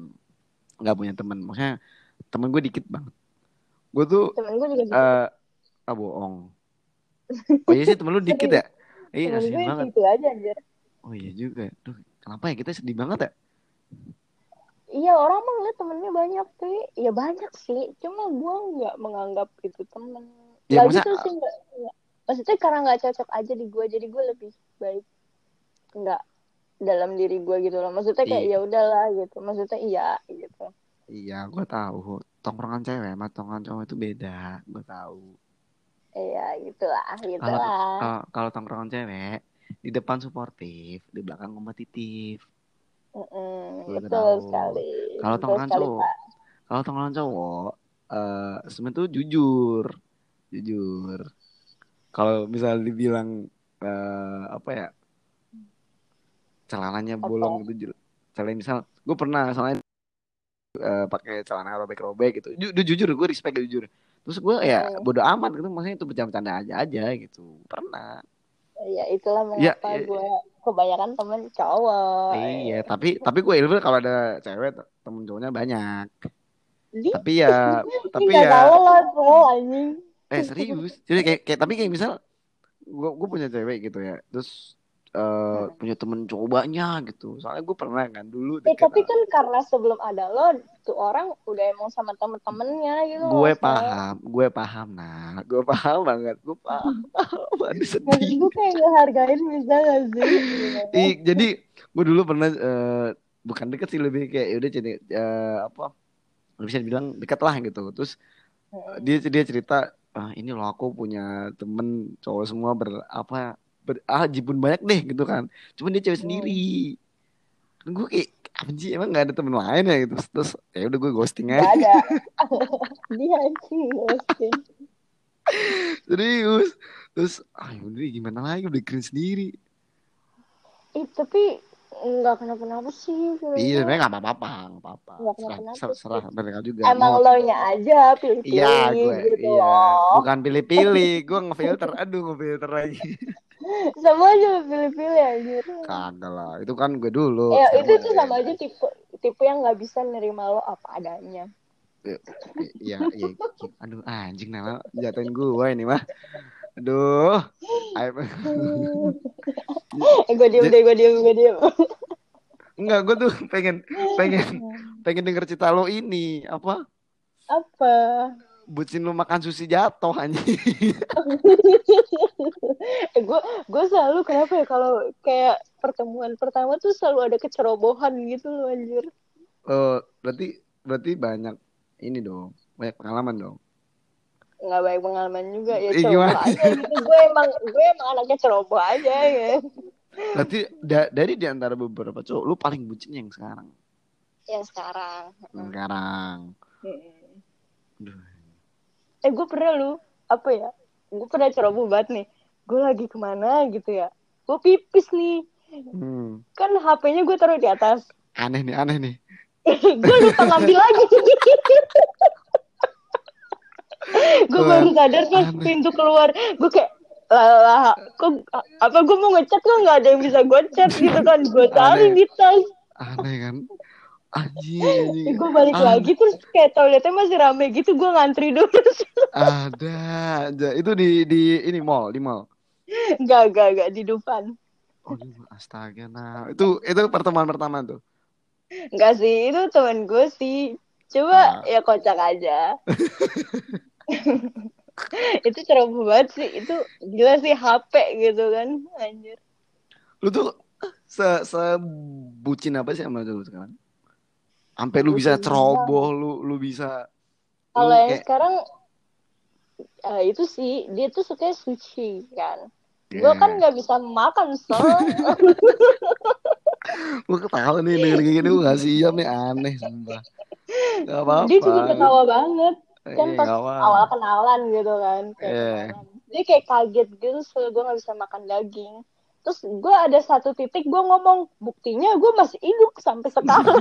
Speaker 1: nggak punya temen. Maksudnya temen gue dikit banget. Gue tuh
Speaker 2: Temen gue juga
Speaker 1: eh ah bohong. (laughs) Oh iya sih temen lu dikit ya? Iya
Speaker 2: Temen gue
Speaker 1: banget.
Speaker 2: gitu aja anjir.
Speaker 1: Oh iya juga. Duh, kenapa ya kita sedih banget ya?
Speaker 2: Iya orang mah ngeliat temennya banyak tuh. Ya banyak sih. Cuma gue nggak menganggap itu temen.
Speaker 1: Ya,
Speaker 2: Gak
Speaker 1: masa-
Speaker 2: gitu sih nggak. nggak. Maksudnya karena nggak cocok aja di gue. Jadi gue lebih baik nggak dalam diri gue gitu loh. Maksudnya kayak
Speaker 1: Iya.
Speaker 2: ya udahlah gitu. Maksudnya iya gitu.
Speaker 1: Iya, gue tahu. Tongkrongan cewek sama tongkrongan cowok itu beda. Gue tahu.
Speaker 2: Iya gitulah gitulah.
Speaker 1: kalau kalau tongkrongan cewek di depan suportif, di belakang kompetitif.
Speaker 2: Mm-mm, betul
Speaker 1: tahu.
Speaker 2: sekali.
Speaker 1: Kalau tongkrongan cowok, kalau tongkrongan cowok, eh sebenarnya tuh jujur, jujur. Kalau misal dibilang eh, apa ya, celananya bolong gitu, celana misal, gue pernah soalnya eh, pakai celana robek-robek gitu. Ju- ju- jujur, gue respect jujur. Terus gue ya bodo amat gitu, maksudnya itu bercanda-bercanda aja aja gitu. Pernah.
Speaker 2: Ya itulah
Speaker 1: Iya,
Speaker 2: mengapa
Speaker 1: iya.
Speaker 2: gue kebanyakan temen cowok.
Speaker 1: Iya, tapi tapi gue ilfil kalau ada cewek temen cowoknya banyak.
Speaker 2: Di,
Speaker 1: Tapi ya, (laughs) tapi ya,
Speaker 2: lah bro anjing.
Speaker 1: eh serius. Jadi kayak, kayak tapi kayak misal gue gue punya cewek gitu ya, terus eh, punya temen cowok banyak gitu soalnya gue pernah kan dulu
Speaker 2: Eh, tapi kan karena sebelum ada lo, tuh orang udah emang sama temen-temennya gitu.
Speaker 1: gue
Speaker 2: loh,
Speaker 1: paham gue paham nah gue paham banget gue paham (laughs)
Speaker 2: Maksud
Speaker 1: sedih
Speaker 2: gue kayak ngehargain bisa gak sih?
Speaker 1: Ih, jadi gue dulu pernah eh, bukan deket sih lebih kayak udah jadi eh, apa bisa dibilang deket lah gitu terus
Speaker 2: Mm.
Speaker 1: dia dia cerita ah, ini loh aku punya temen cowok semua ber apa ber, ah jibun banyak deh gitu kan cuman dia cewek
Speaker 2: Hmm.
Speaker 1: sendiri kan gue kayak sih emang gak ada temen lain ya gitu. Terus, ya udah gue ghosting
Speaker 2: Gak
Speaker 1: aja.
Speaker 2: ada. (laughs) Dia sih ghosting.
Speaker 1: serius. Terus ah udah gimana lagi? Udah keren sendiri.
Speaker 2: Eh, tapi nggak kenapa-napa sih.
Speaker 1: iya sebenarnya nggak apa-apa nggak apa-apa serah
Speaker 2: kenapa-napa
Speaker 1: serah, serah mereka juga
Speaker 2: Emang lo nya aja pilih-pilih
Speaker 1: iya gue
Speaker 2: gitu
Speaker 1: iya
Speaker 2: loh.
Speaker 1: bukan pilih-pilih gue ngefilter aduh ngefilter lagi (laughs)
Speaker 2: Sama aja pilih-pilih anjir.
Speaker 1: kagak lah itu kan gue dulu
Speaker 2: Ya, itu tuh sama aja tipe tipe yang nggak bisa nerima lo apa adanya.
Speaker 1: Iya, iya. Aduh, anjing Nala jatuhin gue ini mah. Aduh. (gasps)
Speaker 2: Eh, gue diem deh, gue diem, gue diem.
Speaker 1: Enggak, gue tuh pengen pengen (laughs) pengen denger cerita lo ini apa?
Speaker 2: Apa?
Speaker 1: Bucin lo makan sushi jatuh anjing. (laughs)
Speaker 2: eh, gue gue selalu kenapa ya kalau kayak pertemuan pertama tuh selalu ada kecerobohan gitu loh anjir.
Speaker 1: Oh, berarti berarti banyak ini dong. Banyak pengalaman dong.
Speaker 2: Nggak baik pengalaman juga ya
Speaker 1: Eh,
Speaker 2: ceroboh
Speaker 1: gimana?
Speaker 2: aja gitu gue emang gue emang anaknya ceroboh aja ya
Speaker 1: Berarti da- dari di antara beberapa cowok lu paling bucin yang sekarang.
Speaker 2: yang sekarang
Speaker 1: Yang sekarang. Aduh.
Speaker 2: eh gue pernah lu apa ya gue pernah ceroboh banget nih gue lagi ke mana gitu ya gue pipis nih
Speaker 1: Hmm.
Speaker 2: kan HP-nya gue taruh di atas
Speaker 1: Aneh nih, aneh nih. (laughs)
Speaker 2: gue lupa ngambil lagi (laughs) (laughs) gue baru sadar pas pintu keluar gue kayak lah kok apa gue mau ngechat kok nggak ada yang bisa gue chat gitu kan gue (laughs) cari di tas
Speaker 1: Aneh kan? Anjing, anjing.
Speaker 2: gue balik
Speaker 1: Aneh.
Speaker 2: lagi terus kayak toiletnya masih rame gitu gue ngantri dulu (laughs)
Speaker 1: Ada aja. Itu di di ini mall, di mall.
Speaker 2: Gak, gak, gak di depan.
Speaker 1: Oh, astaga. Nah, itu itu pertemuan pertama tuh.
Speaker 2: Enggak sih, itu temen gue sih. Coba ya kocak aja. (laughs) itu ceroboh banget sih. Itu gila sih HP gitu kan. Anjir.
Speaker 1: Lu tuh se se bucin apa sih sama lu sekarang? Sampai lu bisa ceroboh, lu lu bisa
Speaker 2: Kalau yang
Speaker 1: kayak
Speaker 2: sekarang eh, itu sih dia tuh suka sushi kan. Gue
Speaker 1: Iya.
Speaker 2: kan nggak bisa makan so. (laughs)
Speaker 1: Gue ketawa nih denger kayak gini gue gak siap nih aneh sumpah. (laughs) Gak apa-apa.
Speaker 2: dia juga ketawa banget. Kan
Speaker 1: Eh,
Speaker 2: pas awal kenalan gitu kan. Kayak kenalan. Dia kayak kaget gitu soalnya gue gak bisa makan daging. Terus gue ada satu titik gue ngomong buktinya gue masih hidup sampai sekarang.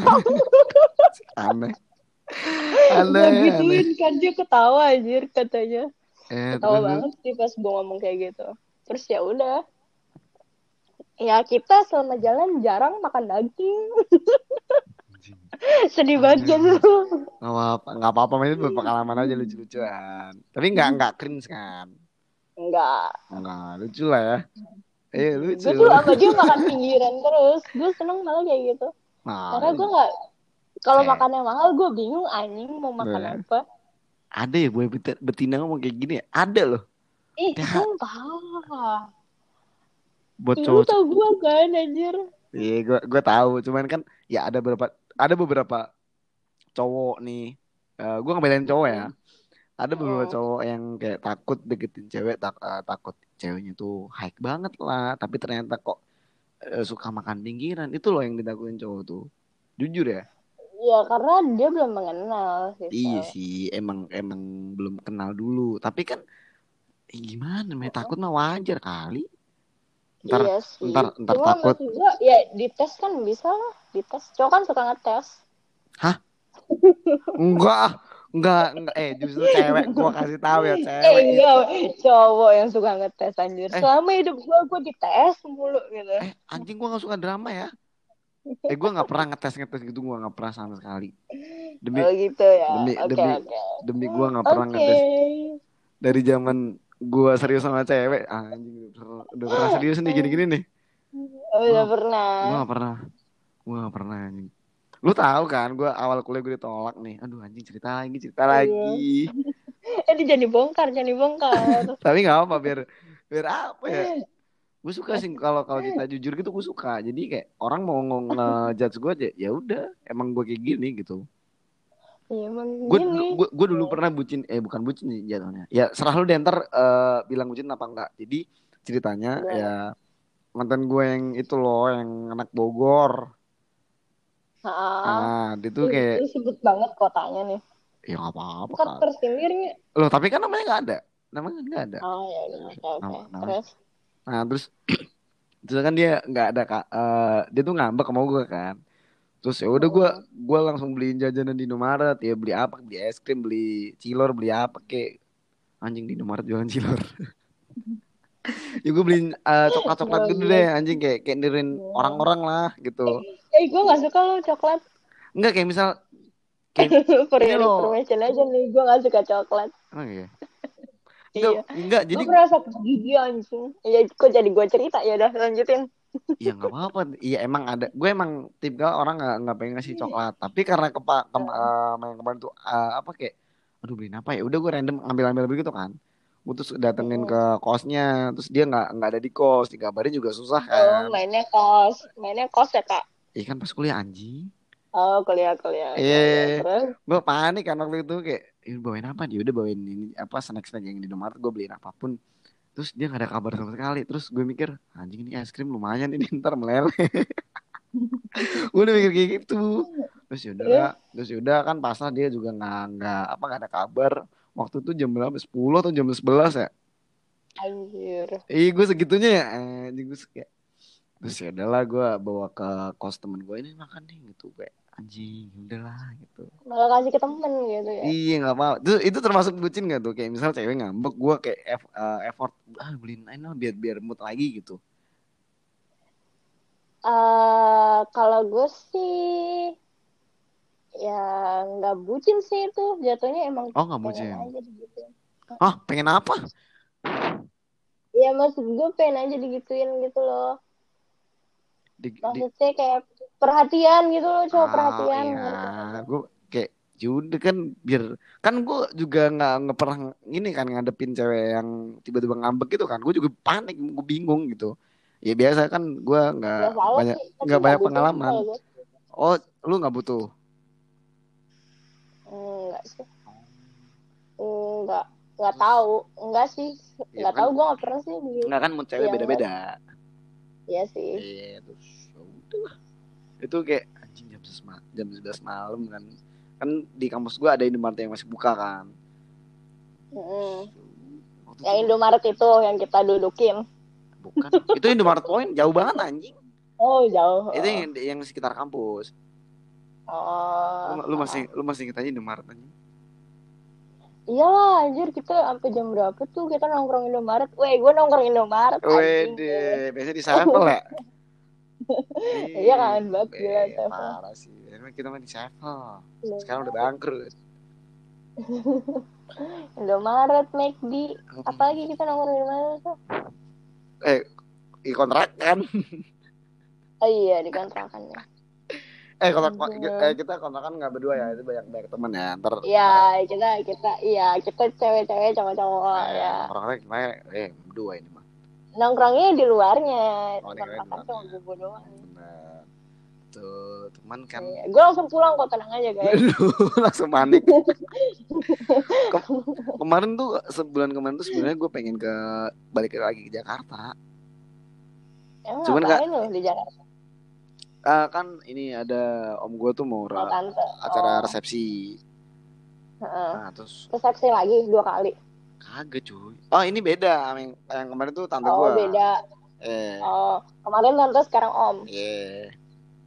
Speaker 1: Aneh. (laughs)
Speaker 2: gue
Speaker 1: Aneh, aneh.
Speaker 2: gituin kan dia ketawa anjir katanya.
Speaker 1: Eh,
Speaker 2: Ketawa
Speaker 1: terus-
Speaker 2: banget sih pas gue ngomong kayak gitu. Terus ya udah. Ya kita selama jalan jarang makan daging. (laughs) Sedih banget kan lu.
Speaker 1: Gak apa-apa, apa-apa, ini berpengalaman aja lucu-lucuan. Tapi gak, gak cringe kan?
Speaker 2: Enggak.
Speaker 1: Enggak, lucu lah ya. Eh, lucu.
Speaker 2: Gue tuh sama dia makan pinggiran terus. Gue seneng malah kayak gitu.
Speaker 1: Nah,
Speaker 2: Karena gue nggak kalau
Speaker 1: Eh.
Speaker 2: makannya mahal gue bingung anjing mau makan
Speaker 1: Nah.
Speaker 2: apa.
Speaker 1: ada ya bet- betina ngomong kayak gini ya? Ada loh.
Speaker 2: Ih,
Speaker 1: Ya.
Speaker 2: sumpah.
Speaker 1: Buat cowok.
Speaker 2: Lu tau gue kan anjir.
Speaker 1: Iya, gue gue tahu. Cuman kan ya ada beberapa ada beberapa cowok nih. Eh gue ngebelain cowok ya. Ada beberapa
Speaker 2: Hmm.
Speaker 1: cowok yang kayak takut deketin cewek, tak, eh, takut ceweknya tuh high banget lah. Tapi ternyata kok eh, suka makan pinggiran. Itu loh yang ditakutin cowok tuh. Jujur ya.
Speaker 2: Ya karena dia belum mengenal sih.
Speaker 1: Iya sih, emang emang belum kenal dulu. Tapi kan eh, gimana? Main takut mah wajar kali. Ntar
Speaker 2: iya sih.
Speaker 1: ntar- ntar
Speaker 2: Cuma
Speaker 1: takut.
Speaker 2: gua, ya dites kan bisa lah. Dites. Cowok kan suka ngetes. (laughs)
Speaker 1: enggak, enggak, enggak. Eh justru cewek gua kasih tahu ya
Speaker 2: Eh
Speaker 1: cewek.
Speaker 2: enggak, cowok yang suka ngetes anjir.
Speaker 1: Eh.
Speaker 2: Selama hidup gue, gue dites mulu gitu.
Speaker 1: Eh anjing gua gak suka drama ya. Eh gua nggak pernah ngetes ngetes gitu gua nggak pernah sama sekali. Demi
Speaker 2: oh gitu ya.
Speaker 1: demi
Speaker 2: Oke,
Speaker 1: demi
Speaker 2: oke.
Speaker 1: demi gua nggak pernah ngetes dari zaman gua serius sama cewek. Ah, anjing udah pernah, serius nih gini-gini nih.
Speaker 2: Oh, udah
Speaker 1: Gua-
Speaker 2: pernah.
Speaker 1: Gue gak pernah. Gue gak pernah anjing. Lu tahu kan gue awal kuliah gue ditolak nih. Aduh anjing cerita lagi, cerita
Speaker 2: Iya.
Speaker 1: lagi. (laughs)
Speaker 2: Eh, dia jadi bongkar, jadi bongkar. (laughs)
Speaker 1: Tapi gak apa biar biar apa ya? (laughs) Gue suka sih kalau kalau kita jujur gitu gue suka. Jadi kayak orang mau ng- ngejudge gue aja ya udah emang gue kayak gini gitu.
Speaker 2: Iya, emang
Speaker 1: Gue
Speaker 2: gini.
Speaker 1: gue gue dulu pernah bucin eh bukan bucin sih jatuhnya. Ya serah lu deh ntar eh, bilang bucin apa enggak. Jadi ceritanya
Speaker 2: Boleh.
Speaker 1: ya mantan gue yang itu loh yang anak Bogor.
Speaker 2: Ah,
Speaker 1: Ah, dia tuh kayak
Speaker 2: Lu sebut banget kotanya nih.
Speaker 1: ya apa-apa
Speaker 2: Kan tersindirnya.
Speaker 1: Loh tapi kan namanya nggak ada. Namanya nggak ada.
Speaker 2: Oh, ya udah. Oke, oke. Terus?
Speaker 1: Nah terus (clears throat) terus kan dia nggak ada kak. eh, dia tuh ngambek sama gue kan. Terus ya udah gue gue langsung beliin jajanan di Indomaret. Ya beli apa? Beli es krim, beli cilor, beli apa kek. Anjing di Indomaret jualan cilor. (laughs) ya gue beliin eh, coklat-coklat
Speaker 2: Oh,
Speaker 1: gitu
Speaker 2: iya.
Speaker 1: deh anjing kayak kayak nirin
Speaker 2: Iya.
Speaker 1: orang-orang lah gitu.
Speaker 2: Eh, gue gak suka lo coklat.
Speaker 1: Enggak kayak misal kayak (laughs)
Speaker 2: For
Speaker 1: Ini
Speaker 2: your information aja nih, gue gak suka coklat.
Speaker 1: ya.
Speaker 2: Iya. (laughs)
Speaker 1: Enggak, enggak jadi
Speaker 2: Gue merasa gigi anjing. Iya, kok jadi gue cerita ya udah lanjutin.
Speaker 1: Iya nggak apa-apa. Iya emang ada. Gue emang tipikal orang nggak nggak pengen ngasih coklat. Tapi karena kepa kem, eh, yang kemarin tuh eh, apa kayak, aduh beliin apa ya? Udah gue random ambil-ambil begitu kan. Gue terus datengin ke kosnya. Terus dia nggak nggak ada di kos. Dikabarin juga susah
Speaker 2: Oh,
Speaker 1: kan.
Speaker 2: mainnya kos. Mainnya kos ya, Kak?
Speaker 1: Iya kan pas kuliah anjing.
Speaker 2: Oh, kuliah-kuliah.
Speaker 1: Iya.
Speaker 2: Terus?
Speaker 1: Gue panik kan waktu itu kayak, bawain apa? Dia udah bawain ini apa snack-snack yang di Indomaret. Gue beliin apa pun. Terus dia nggak ada kabar sama sekali. Terus gue mikir, anjing ini es krim lumayan ini (laughs) ntar meleleh. (laughs) gue udah mikir kayak gitu. Terus yaudah, terus yaudah kan pasal dia juga nggak nggak apa nggak ada kabar. Waktu itu jam berapa? 10 atau jam 11 ya?
Speaker 2: Anjir.
Speaker 1: Ih gue segitunya ya. Anjing gue kayak terus ya udahlah gue bawa ke kos temen gue ini makan nih gitu kayak anjing udahlah gitu
Speaker 2: Malah kasih ke temen gitu ya.
Speaker 1: Iya nggak apa. Itu itu termasuk bucin gak tuh? Kayak misal cewek ngambek, gue kayak eff- eh, effort ah beliin lah biar biar mood lagi gitu.
Speaker 2: eh kalau gue sih ya nggak bucin sih itu jatuhnya emang
Speaker 1: Oh nggak bucin.
Speaker 2: aja digituin.
Speaker 1: Ah pengen apa?
Speaker 2: Iya maksud gue pengen aja digituin gitu loh.
Speaker 1: Di, di,
Speaker 2: Maksudnya kayak perhatian gitu loh, cowok
Speaker 1: Ah,
Speaker 2: perhatian.
Speaker 1: Iya, gue kayak yaudah kan biar kan gue juga nggak nggak pernah ini kan ngadepin cewek yang tiba-tiba ngambek gitu kan. Gue juga panik, gue bingung gitu. Ya biasa kan gue nggak
Speaker 2: Nggak salah
Speaker 1: banyak nggak banyak pengalaman.
Speaker 2: gue.
Speaker 1: Oh lu nggak butuh?
Speaker 2: Enggak sih. Enggak, enggak tahu. Enggak sih.
Speaker 1: Iya
Speaker 2: Enggak
Speaker 1: kan?
Speaker 2: tahu gue enggak pernah sih di
Speaker 1: Nggak kan mood cewek beda-beda.
Speaker 2: Iya sih.
Speaker 1: Iya terus ya udah. Itu kayak anjing jam 11 ma- jam 11 malam kan. Kan di kampus gua ada Indomaret yang masih buka kan.
Speaker 2: Mm-mm.
Speaker 1: Waktu
Speaker 2: Yang
Speaker 1: itu-
Speaker 2: Indomaret itu yang kita dudukin.
Speaker 1: bukan. itu Indomaret Point jauh banget anjing.
Speaker 2: Oh, jauh.
Speaker 1: Itu yang yang sekitar kampus.
Speaker 2: Oh.
Speaker 1: Lu, lu masih lu masih inget aja Indomaret anjing.
Speaker 2: Iyalah anjir kita sampai jam berapa tuh kita nongkrong Indomaret. Weh, gue nongkrong Indomaret.
Speaker 1: Wede, biasanya di Sevel ya. (laughs)
Speaker 2: Iya kan, banget gila Sevel.
Speaker 1: Parah sih. Emang kita mah di Sevel.
Speaker 2: Iya.
Speaker 1: Sekarang udah bangkrut. (laughs)
Speaker 2: Indomaret, McD. Apalagi kita nongkrong Indomaret tuh.
Speaker 1: Eh, di kontrakan. (laughs)
Speaker 2: Oh iya, di kontrakannya.
Speaker 1: Eh,
Speaker 2: Aduh.
Speaker 1: eh, kita kontrakan nggak berdua ya, itu banyak banyak temen ya. Ntar
Speaker 2: Iya, kita kita iya, kita cewek-cewek cowok-cowok
Speaker 1: Eh,
Speaker 2: ya.
Speaker 1: Orang-orang gimana? Eh, berdua ini mah.
Speaker 2: Nongkrongnya di luarnya.
Speaker 1: Oh, di
Speaker 2: cuma gue doang.
Speaker 1: Tuh, teman kan.
Speaker 2: Iya. Gue langsung pulang kok tenang aja guys. (laughs)
Speaker 1: Langsung panik. (laughs) Kem- kemarin tuh sebulan kemarin tuh sebenarnya gue pengen ke balik lagi ke Jakarta.
Speaker 2: Emang
Speaker 1: Cuman
Speaker 2: lu di Jakarta?
Speaker 1: Ah, kan ini ada om gue tuh mau
Speaker 2: Oh,
Speaker 1: ra-
Speaker 2: tante.
Speaker 1: acara
Speaker 2: Oh,
Speaker 1: resepsi.
Speaker 2: heeh.
Speaker 1: Nah, terus
Speaker 2: Resepsi lagi dua kali.
Speaker 1: kagak cuy. Oh, ini beda yang, yang kemarin tuh tante
Speaker 2: Oh,
Speaker 1: gue.
Speaker 2: beda.
Speaker 1: Eh,
Speaker 2: Oh, kemarin tante sekarang om.
Speaker 1: iya.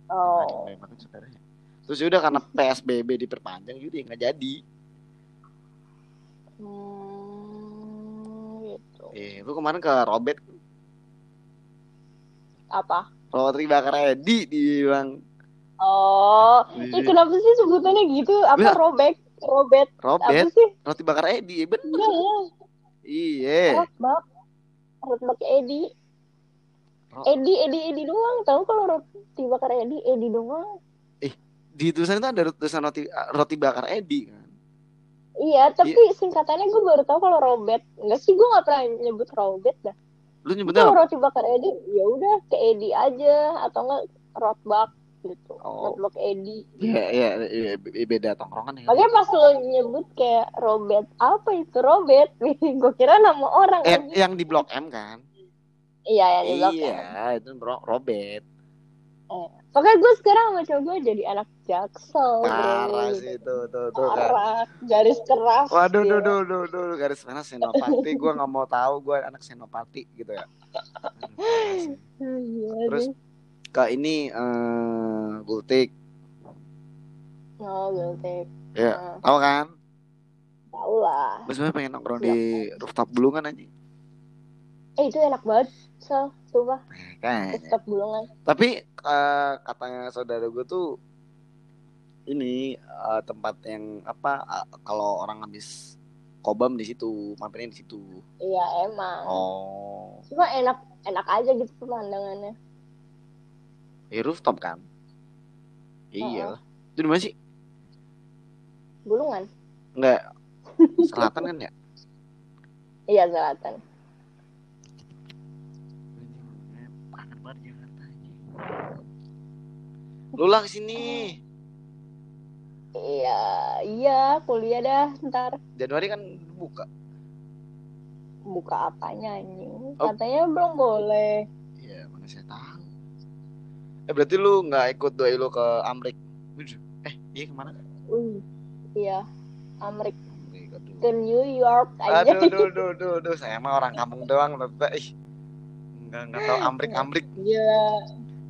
Speaker 2: Oh.
Speaker 1: Aduh, emang saudaranya. Terus udah karena PSBB diperpanjang jadi nggak jadi.
Speaker 2: Hmm, gitu.
Speaker 1: Eh, lu kemarin ke Robet
Speaker 2: Apa?
Speaker 1: Roti bakar Edi dibilang
Speaker 2: Oh,
Speaker 1: Iya.
Speaker 2: ih kenapa sih sebutannya gitu? Apa robek? Robet? Apa
Speaker 1: Robet
Speaker 2: sih?
Speaker 1: roti bakar Edi bener
Speaker 2: Iya, iya.
Speaker 1: iya
Speaker 2: Rotbak. Rotbak Edi. Edi Edi Edi doang tahu kalau roti bakar Edi Edi doang
Speaker 1: di tulisan itu ada tulisan roti roti bakar Edi kan
Speaker 2: iya tapi singkatannya gue baru tahu kalau Robert enggak sih gue nggak pernah nyebut Robert dah
Speaker 1: lu nyebutnya apa?
Speaker 2: roti bakar Edi ya udah ke Edi aja atau enggak rotbak gitu
Speaker 1: Oh.
Speaker 2: rotbak Edi
Speaker 1: Iya, iya, iya, be- beda tongkrongan ya.
Speaker 2: Makanya pas lo nyebut kayak Robert apa itu Robert (laughs) gue kira nama orang
Speaker 1: Eh, yang di Blok M kan?
Speaker 2: iya yang di Blok M.
Speaker 1: Iya, itu bro, Robert.
Speaker 2: Pokoknya gue sekarang sama cowok gue jadi anak jaksel
Speaker 1: Parah sih itu, tuh, tuh kan.
Speaker 2: Parah, garis keras
Speaker 1: Waduh, duh, duh, duh, duh, garis mana senopati? Gue nggak mau tahu, gue anak senopati gitu ya. Sih.
Speaker 2: Iya,
Speaker 1: Terus ke ini eh gultik,
Speaker 2: Oh, guilty.
Speaker 1: ya,
Speaker 2: Nah,
Speaker 1: tahu kan?
Speaker 2: tahu lah.
Speaker 1: Gue sebenarnya pengen nongkrong di rooftop bulungan aja.
Speaker 2: Eh, itu enak banget. So, sumpah.
Speaker 1: Kan.
Speaker 2: Tetap bulungan.
Speaker 1: Tapi eh, katanya saudara gue tuh ini eh, tempat yang apa eh, kalau orang habis kobam di situ, mampirnya di situ.
Speaker 2: Iya, emang.
Speaker 1: Oh,
Speaker 2: Cuma enak enak aja gitu pemandangannya.
Speaker 1: di rooftop kan? Iya. Itu di mana sih?
Speaker 2: Bulungan.
Speaker 1: Enggak. Selatan kan ya?
Speaker 2: Iya, selatan.
Speaker 1: Banget Jakarta anjing. Lu lah ke sini.
Speaker 2: Iya, iya, kuliah dah ntar.
Speaker 1: Januari kan buka.
Speaker 2: Buka apanya anjing?
Speaker 1: Oh.
Speaker 2: Katanya belum boleh.
Speaker 1: Iya, mana saya tahu. Eh berarti lu nggak ikut doi lu ke Amrik? Eh, iya ke mana?
Speaker 2: Wih, iya. Amrik ke New York aja.
Speaker 1: Aduh, aduh, (laughs) aduh, aduh, aduh, saya mah orang kampung doang. Ih, nggak nggak tahu Amrik, Amrik.
Speaker 2: Gila,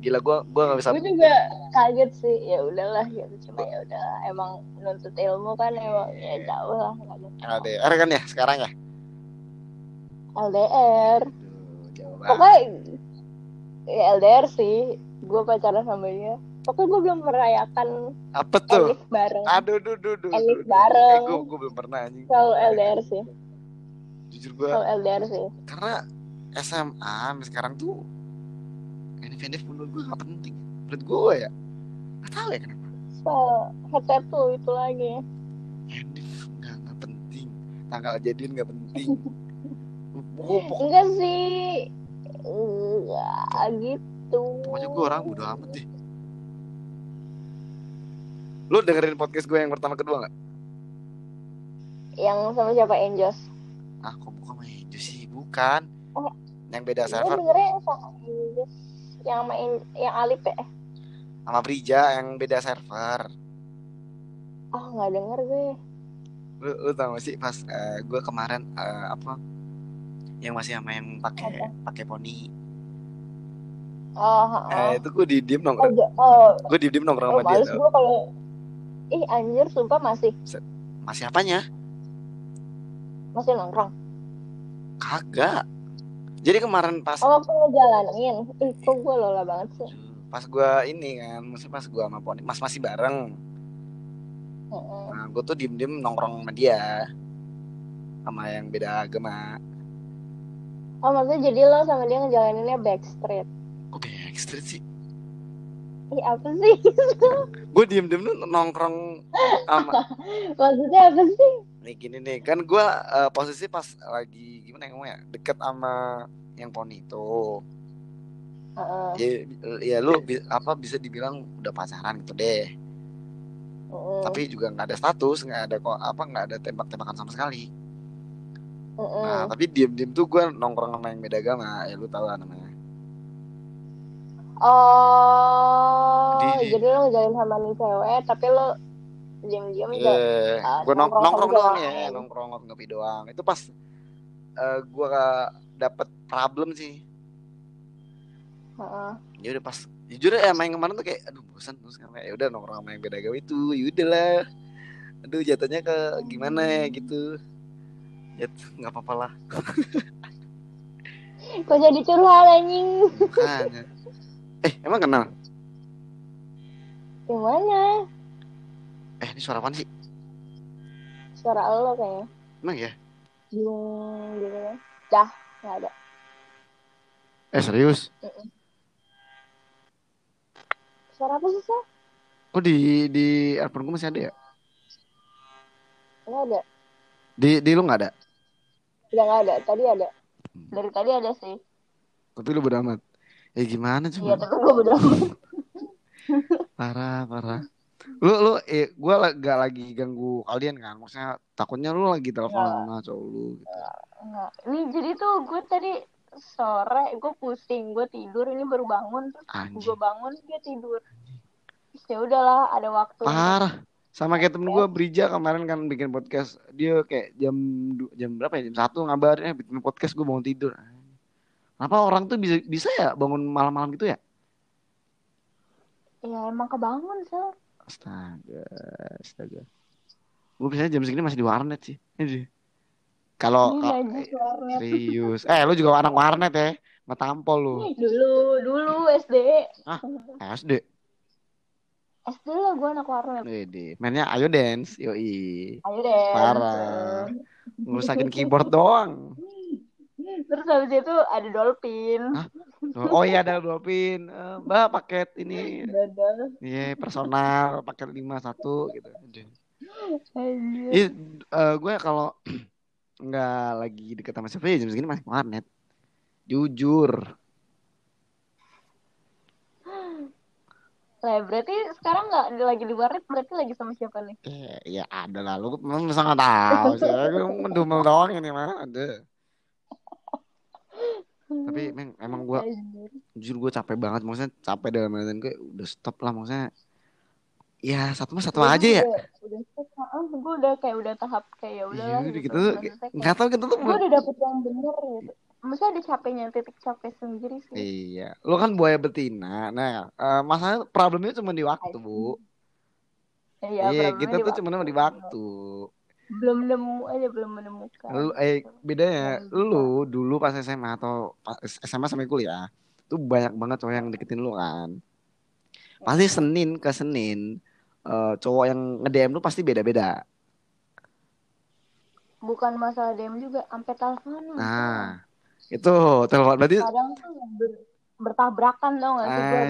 Speaker 1: Gila, gua gua nggak bisa.
Speaker 2: gue juga kaget sih. Ya udahlah gitu. Cuma ya udah emang nuntut ilmu kan emang ya jauh lah. nggak ada.
Speaker 1: LDR kan ya sekarang ya?
Speaker 2: LDR. Pokoknya ya LDR sih. Gue pacaran sama dia. Pokoknya gue belum merayakan
Speaker 1: Apa tuh?
Speaker 2: Elif bareng.
Speaker 1: Aduh, duh, duh, duh,
Speaker 2: Elif bareng.
Speaker 1: Eh, gua, gua belum pernah anjing.
Speaker 2: Kalau LDR sih.
Speaker 1: Jujur gua,
Speaker 2: Kalau LDR sih.
Speaker 1: karena SMA sampai sekarang tuh NF menurut gue gak penting menurut gue ya gak tahu ya kenapa
Speaker 2: So, headset tuh itu lagi.
Speaker 1: NF gak, gak penting tanggal jadian gak penting
Speaker 2: Enggak sih. Enggak gitu.
Speaker 1: pokoknya gue orang bodo amat deh lu dengerin podcast gue yang pertama kedua gak?
Speaker 2: Yang sama siapa Angels?
Speaker 1: ah kok bukan main sih bukan
Speaker 2: Oh.
Speaker 1: yang beda
Speaker 2: Gue
Speaker 1: server
Speaker 2: yang sama. Yang main yang Alip ya?
Speaker 1: sama Brija yang beda server
Speaker 2: Ah nggak denger gue.
Speaker 1: lu, lu tau gak sih pas eh, gue kemarin eh, apa yang masih sama yang pakai pakai poni
Speaker 2: Oh, oh.
Speaker 1: eh itu gue di diem
Speaker 2: Oh,
Speaker 1: nongkrong
Speaker 2: ja- oh,
Speaker 1: gue di diem nongkrong
Speaker 2: oh
Speaker 1: sama dia
Speaker 2: gue kalau Ih anjir sumpah masih
Speaker 1: masih apanya
Speaker 2: masih nongkrong.
Speaker 1: kagak jadi kemarin pas
Speaker 2: Oh waktu ngejalanin. Ih kok gue lola banget sih.
Speaker 1: pas gue ini kan maksudnya pas gue sama poni mas masih bareng
Speaker 2: Heeh.
Speaker 1: nah gue tuh diem diem nongkrong sama dia sama yang beda agama
Speaker 2: Oh maksudnya jadi lo sama dia ngejalaninnya backstreet.
Speaker 1: kok backstreet sih
Speaker 2: Ih apa sih? (laughs)
Speaker 1: gue diem diem tuh nongkrong sama (laughs)
Speaker 2: maksudnya apa sih?
Speaker 1: Nih gini nih kan gue posisi pas lagi gimana ya ngomongnya deket sama yang poni itu.
Speaker 2: Heeh.
Speaker 1: ya, ya lu bi- apa bisa dibilang udah pacaran gitu deh.
Speaker 2: Heeh,
Speaker 1: tapi juga nggak ada status nggak ada kok apa nggak ada tembak-tembakan sama sekali.
Speaker 2: Heeh.
Speaker 1: nah tapi diem-diem tuh gue nongkrong sama yang beda agama ya lu tau lah namanya.
Speaker 2: Oh,
Speaker 1: Di-
Speaker 2: jadi lo ngejalin sama nih cewek, tapi lo diam-diam
Speaker 1: Iya,
Speaker 2: juga. ah,
Speaker 1: gue nongkrong,
Speaker 2: nongkrong
Speaker 1: nongkrong doang
Speaker 2: doang.
Speaker 1: ya, nongkrong ngopi doang. Itu pas eh gue dapet problem sih.
Speaker 2: Heeh.
Speaker 1: Ya udah pas, jujur ya main kemarin tuh kayak, aduh bosan terus kayak, ya udah nongkrong sama yang beda agama itu, yaudah lah. Aduh jatuhnya ke gimana ya gitu. Ya nggak apa-apa lah. (laughs)
Speaker 2: Kok jadi curhat anjing?
Speaker 1: Eh emang kenal?
Speaker 2: Gimana?
Speaker 1: Eh ini suara apaan sih?
Speaker 2: Suara lo kayaknya.
Speaker 1: Emang ya?
Speaker 2: Bingung gitu kan. Dah, nggak ada.
Speaker 1: Eh serius?
Speaker 2: suara apa sih Sal?
Speaker 1: Oh di di earphone gue masih ada ya?
Speaker 2: nggak ada
Speaker 1: Di di lu nggak ada?
Speaker 2: udah nggak ada tadi ada dari tadi ada sih
Speaker 1: Tapi lu bodo amat. Eh gimana
Speaker 2: iya
Speaker 1: coba?
Speaker 2: tapi gue udah (laughs)
Speaker 1: Parah parah. Lu lu eh gue gak lagi ganggu kalian kan? Maksudnya takutnya lu lagi telepon
Speaker 2: Nggak.
Speaker 1: sama cowok lu gitu.
Speaker 2: Nggak. ini jadi tuh gue tadi sore gue pusing gue tidur ini baru bangun terus gue bangun dia tidur ya udahlah ada waktu
Speaker 1: Parah. Sama kayak temen gue Brija kemarin kan bikin podcast. Dia kayak jam jam berapa ya? Jam satu ngabarin eh bikin podcast gue bangun tidur. Kenapa orang tuh bisa bisa ya bangun malam-malam gitu ya?
Speaker 2: ya emang kebangun sel
Speaker 1: Astaga, astaga. Gue biasanya jam segini masih di warnet sih. Ini. Kalau
Speaker 2: warnet
Speaker 1: serius. Eh, lu juga anak warnet ya? Nggak tampol lu.
Speaker 2: Dulu dulu SD
Speaker 1: SD.
Speaker 2: SD lah gue anak warnet
Speaker 1: Wede. Mainnya Ayo Dance. Yoi.
Speaker 2: ayo deh
Speaker 1: Parah. Ngerusakin keyboard doang.
Speaker 2: Terus habis itu ada dolphin
Speaker 1: Hah? Oh iya ada Dolphin. Eh, Mbak paket ini. Iya, personal paket 51 gitu. Aduh.
Speaker 2: Anjir.
Speaker 1: Ih, eh, gue kalau (clears throat) nggak lagi deket sama siapa ya jam segini masih warnet. Jujur.
Speaker 2: Lah berarti sekarang nggak lagi di warnet berarti lagi sama siapa nih?
Speaker 1: Eh, ya ada lah. Lu memang masa nggak tahu sih. Gue mendumel doang ini mah. Ada. Tapi emang, emang gue
Speaker 2: Anjir.
Speaker 1: jujur gue capek banget. Maksudnya capek dalam artian gue udah stop lah. Maksudnya ya satu mah satu aja ya.
Speaker 2: Udah, ah, gue udah kayak udah tahap kayak ya udah
Speaker 1: Iya,
Speaker 2: lah
Speaker 1: udah
Speaker 2: gitu.
Speaker 1: gitu tuh. Nggak tahu kita tuh.
Speaker 2: gue udah dapet yang bener gitu. Maksudnya ada capeknya titik capek sendiri sih.
Speaker 1: Iya, lu kan buaya betina. Nah, eh, masalah problemnya cuma di waktu, Bu.
Speaker 2: Iya,
Speaker 1: Iya,
Speaker 2: problemnya
Speaker 1: kita tuh cuma di waktu.
Speaker 2: Belum nemu aja belum menemukan.
Speaker 1: Lu, eh, bedanya, lu dulu pas SMA atau pas SMA sampai kuliah, tuh banyak banget cowok yang deketin lu kan. Pasti Senin ke Senin, eh, cowok yang nge-DM lu pasti beda-beda.
Speaker 2: Bukan masalah DM juga, sampai telepon.
Speaker 1: Nah, itu telepon berarti
Speaker 2: kadang tuh ber- bertabrakan dong gak sih gue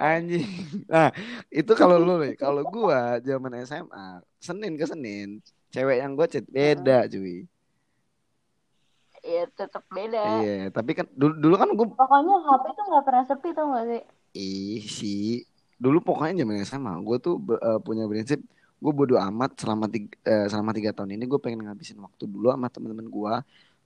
Speaker 1: anjing. (laughs) Nah, itu kalau lu nih, kalau gua zaman SMA, Senin ke Senin, cewek yang gua chat beda, cuy.
Speaker 2: Ya tetap beda.
Speaker 1: Iya, tapi kan dulu, dulu kan gue
Speaker 2: Pokoknya HP tuh gak pernah sepi tau gak sih?
Speaker 1: ih sih dulu pokoknya zaman SMA gue tuh eh, punya prinsip gue bodo amat selama tiga, eh, selama tiga tahun ini gue pengen ngabisin waktu dulu sama temen-temen gue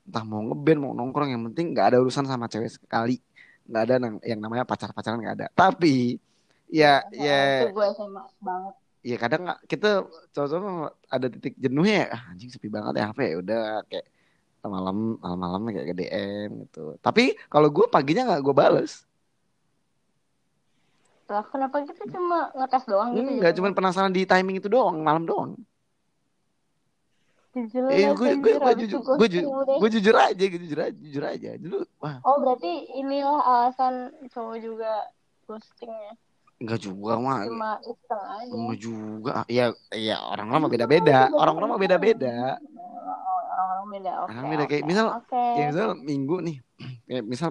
Speaker 1: entah mau ngeband mau nongkrong yang penting nggak ada urusan sama cewek sekali nggak ada yang namanya pacar-pacaran nggak ada tapi ya
Speaker 2: Nah,
Speaker 1: ya
Speaker 2: Itu gue SMA banget.
Speaker 1: Ya kadang nggak kita cowok-cowok ada titik jenuhnya ya ah, anjing sepi banget ya HP ya udah kayak malam malam-malam kayak ke DM gitu tapi kalau gue paginya nggak gue bales
Speaker 2: Lah kenapa kita cuma ngetes doang gitu?
Speaker 1: Enggak, cuma penasaran di timing itu doang, malam doang.
Speaker 2: Jelas
Speaker 1: Eh, gue gue gue jujur, gue jujur,
Speaker 2: udah.
Speaker 1: gue jujur aja, gue jujur aja, jujur aja. Dulu, wah,
Speaker 2: Oh berarti inilah alasan cowok juga ghostingnya.
Speaker 1: Enggak juga mah,
Speaker 2: Cuma iseng aja.
Speaker 1: enggak juga. Ya, ya orang-orang mah beda-beda, orang-orang mah beda-beda.
Speaker 2: Orang-orang beda. Oke.
Speaker 1: Orang beda kayak
Speaker 2: oke,
Speaker 1: misal,
Speaker 2: Oke.
Speaker 1: ya misal minggu nih, (clears throat) kayak misal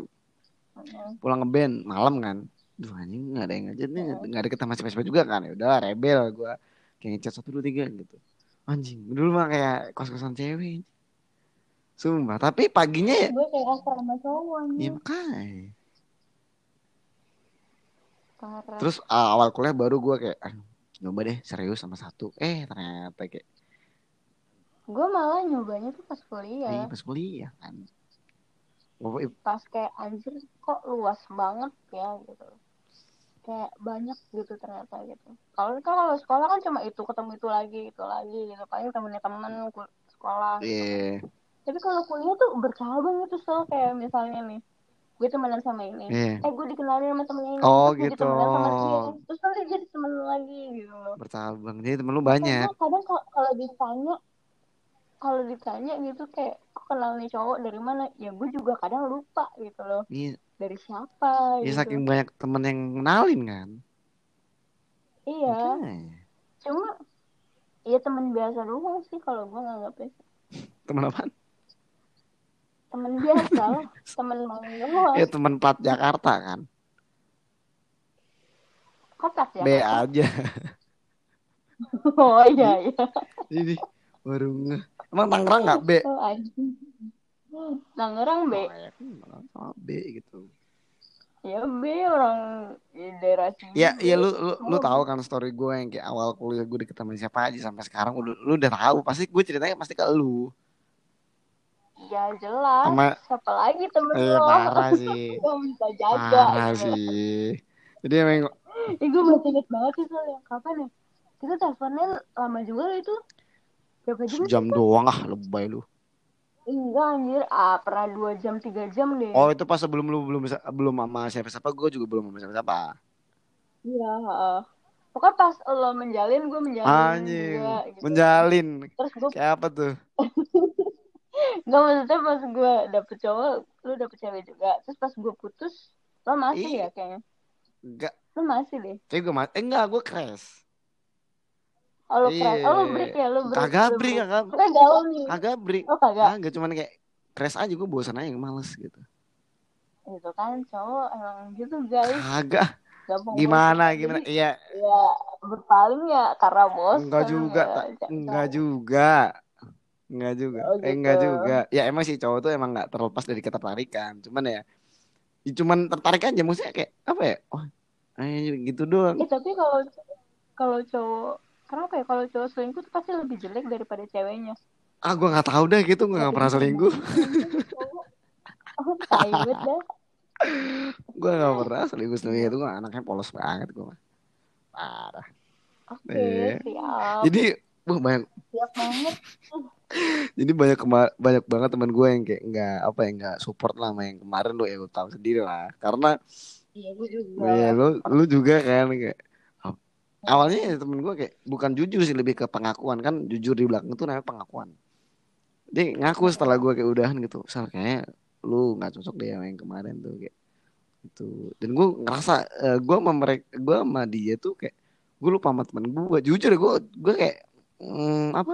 Speaker 1: pulang ngeband malam kan, duh anjing nggak ada yang ngajak nih, nggak ada ketemu siapa-siapa juga kan, ya udah rebel gue, kayak ngechat satu dua tiga gitu. Anjing, dulu mah kayak kos-kosan cewek. Sumpah, tapi paginya ya,
Speaker 2: Gue kayak asal sama cowok
Speaker 1: ya
Speaker 2: anjir.
Speaker 1: makanya.
Speaker 2: Parah.
Speaker 1: Terus uh, awal kuliah baru gue kayak ah, nyoba deh serius sama satu. Eh ternyata kayak
Speaker 2: Gue malah nyobanya tuh pas
Speaker 1: iya
Speaker 2: kuliah.
Speaker 1: pas kuliah kan.
Speaker 2: Pas kayak anjir kok luas banget ya gitu. Kayak banyak gitu ternyata gitu. Kalau kan kalau sekolah kan cuma itu ketemu itu lagi itu lagi gitu. Paling temennya temen sekolah.
Speaker 1: Iya,
Speaker 2: Tapi kalau kuliah tuh bercabang gitu so kayak misalnya nih gue temenan sama ini.
Speaker 1: iya.
Speaker 2: Eh gue dikenalin sama temennya ini.
Speaker 1: Oh,
Speaker 2: terus
Speaker 1: gitu.
Speaker 2: sama dia. Terus nanti jadi temen lu lagi gitu.
Speaker 1: Bercabang. Jadi temen lu banyak.
Speaker 2: Kadang, kadang kalau- kalau ditanya kalau ditanya gitu kayak kok kenal nih cowok dari mana ya gue juga kadang lupa gitu loh
Speaker 1: Iya,
Speaker 2: dari siapa
Speaker 1: ya
Speaker 2: gitu
Speaker 1: saking banyak temen yang kenalin kan.
Speaker 2: iya
Speaker 1: Makanya.
Speaker 2: cuma ya temen biasa doang sih kalau gue nganggapnya (laughs)
Speaker 1: Temen apa?
Speaker 2: Temen biasa temen main
Speaker 1: Ya teman plat Jakarta kan.
Speaker 2: kotak ya
Speaker 1: B aja. (laughs)
Speaker 2: oh iya iya
Speaker 1: Jadi baru nge. Emang Tangerang nggak B?
Speaker 2: oh Tangerang B
Speaker 1: Oh, ya kan, sama B gitu.
Speaker 2: ya B orang daerah sini
Speaker 1: Ya, ya lu lu, lu tahu kan story gue yang kayak awal kuliah gue deket sama siapa aja sampai sekarang lu, lu udah tahu pasti gue ceritanya pasti ke lu.
Speaker 2: Ya jelas
Speaker 1: Sama-
Speaker 2: siapa lagi temen
Speaker 1: Eh
Speaker 2: lo
Speaker 1: parah sih. (laughs)
Speaker 2: Gua bisa jaga
Speaker 1: Parah
Speaker 2: gitu.
Speaker 1: sih. Jadi emang
Speaker 2: Eh, gue masih inget banget sih soalnya kapan ya kita teleponnya lama juga itu berapa jam
Speaker 1: jam doang ah lebay lu.
Speaker 2: enggak anjir ah pernah dua jam tiga jam deh
Speaker 1: Oh itu pas sebelum lu belum bisa belum sama siapa siapa gue juga belum sama siapa siapa.
Speaker 2: iya heeh. pokoknya pas lo menjalin gue menjalin
Speaker 1: Anjing,
Speaker 2: juga gitu.
Speaker 1: menjalin.
Speaker 2: terus gue
Speaker 1: Kayak apa tuh? (laughs)
Speaker 2: Gak maksudnya pas gue dapet cowok, lu dapet cewek juga. Terus pas gue putus, lo masih
Speaker 1: Iya.
Speaker 2: ya kayaknya.
Speaker 1: Enggak,
Speaker 2: Lo masih deh.
Speaker 1: kayak gue mati. Eh enggak, gue crash.
Speaker 2: Oh lo crash.
Speaker 1: Iya.
Speaker 2: Oh lo break ya, lo break.
Speaker 1: Kagak break, kagak.
Speaker 2: Kita gaul nih.
Speaker 1: Kagak break.
Speaker 2: Oh kagak.
Speaker 1: Kagak, cuman kayak crash aja gue bosan aja males gitu.
Speaker 2: Itu kan cowok emang gitu guys.
Speaker 1: Kagak.
Speaker 2: Gampang
Speaker 1: Gimana
Speaker 2: banget.
Speaker 1: gimana? Iya,
Speaker 2: ya berpaling ya karena bos.
Speaker 1: enggak juga, enggak juga. Enggak juga.
Speaker 2: Oh,
Speaker 1: Eh, enggak
Speaker 2: gitu.
Speaker 1: juga. Ya emang sih cowok tuh emang enggak terlepas dari ketertarikan. Cuman ya ya cuman tertarik aja maksudnya kayak apa ya? Oh, eh, gitu doang.
Speaker 2: Eh tapi kalau kalau cowok kenapa ya kalau cowok selingkuh tuh pasti lebih jelek daripada ceweknya.
Speaker 1: Ah, gue nggak tahu deh gitu, gue nggak pernah selingkuh.
Speaker 2: Oh,
Speaker 1: gue nggak pernah selingkuh selingkuh itu gue anaknya polos banget gue mah. parah
Speaker 2: Oke,
Speaker 1: Iya.
Speaker 2: siap.
Speaker 1: jadi wah, banyak
Speaker 2: Siap banget.
Speaker 1: Jadi banyak banyak banget teman gue yang kayak nggak apa ya nggak support lah sama yang kemarin lo ya lo tahu sendiri lah. Karena
Speaker 2: Iya, gue juga.
Speaker 1: ya lu lu juga kan kayak awalnya ya temen gue kayak bukan jujur sih lebih ke pengakuan. Kan jujur di belakang itu namanya pengakuan. Dia ngaku setelah gue kayak udahan gitu sal kayaknya lu nggak cocok deh sama yang kemarin tuh kayak itu dan gue ngerasa eh, gue sama mereka gue sama dia tuh kayak gue lupa sama temen gue jujur ya gue gue kayak mm, apa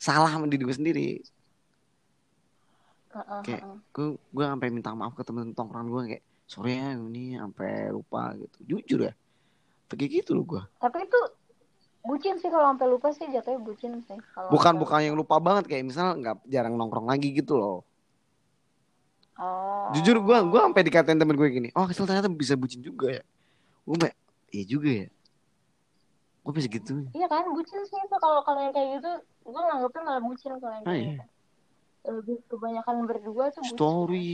Speaker 1: salah sama diri gue sendiri.
Speaker 2: Heeh,
Speaker 1: Kayak- gue gue sampai minta maaf ke temen tongkrongan gue kayak sorry ya ini sampai lupa gitu. Jujur ya. Kayak gitu loh gue
Speaker 2: Tapi itu bucin sih kalau sampai lupa sih jatuhnya bucin sih. Kalau
Speaker 1: bukan
Speaker 2: sampai
Speaker 1: bukan yang lupa banget kayak misal nggak jarang nongkrong lagi gitu loh.
Speaker 2: Oh.
Speaker 1: jujur gue gue sampai dikatain temen gue gini oh Kesel ternyata bisa bucin juga ya. Gue kayak iya juga ya. Gue bisa gitu
Speaker 2: Iya kan, bucin sih itu kalau kalau yang kayak gitu, gue nganggapnya malah bucin kalau yang
Speaker 1: Ah,
Speaker 2: kayak
Speaker 1: iya.
Speaker 2: gitu. Lebih kebanyakan berdua tuh bucin.
Speaker 1: story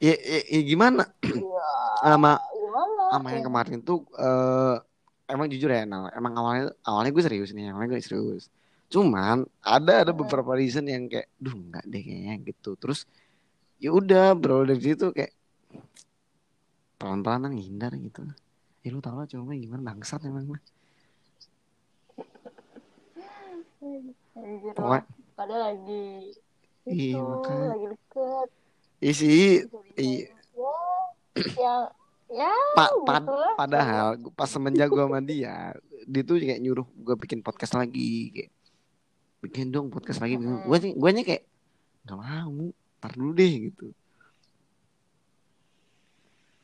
Speaker 1: ya, ya, ya gimana
Speaker 2: Iya.
Speaker 1: sama
Speaker 2: Gimana?
Speaker 1: sama yang kemarin tuh eh emang jujur ya nah, emang awalnya awalnya gue serius nih awalnya gue serius cuman ada ada
Speaker 2: Hmm.
Speaker 1: beberapa reason yang kayak duh nggak deh kayaknya gitu terus ya udah bro dari situ kayak pelan pelan ngindar gitu ya lu tau lah cuma gimana bangsat emang mah
Speaker 2: Anjir
Speaker 1: pokoknya.
Speaker 2: Padahal lagi
Speaker 1: Iya,
Speaker 2: itu,
Speaker 1: makanya.
Speaker 2: lagi deket.
Speaker 1: isi iya.
Speaker 2: Ya, ya,
Speaker 1: pa-
Speaker 2: gitu
Speaker 1: pad-
Speaker 2: lah.
Speaker 1: padahal gua- pas semenjak gue sama dia dia tuh kayak nyuruh gue bikin podcast lagi kayak bikin dong podcast lagi gue gue nya kayak nggak mau tar dulu deh gitu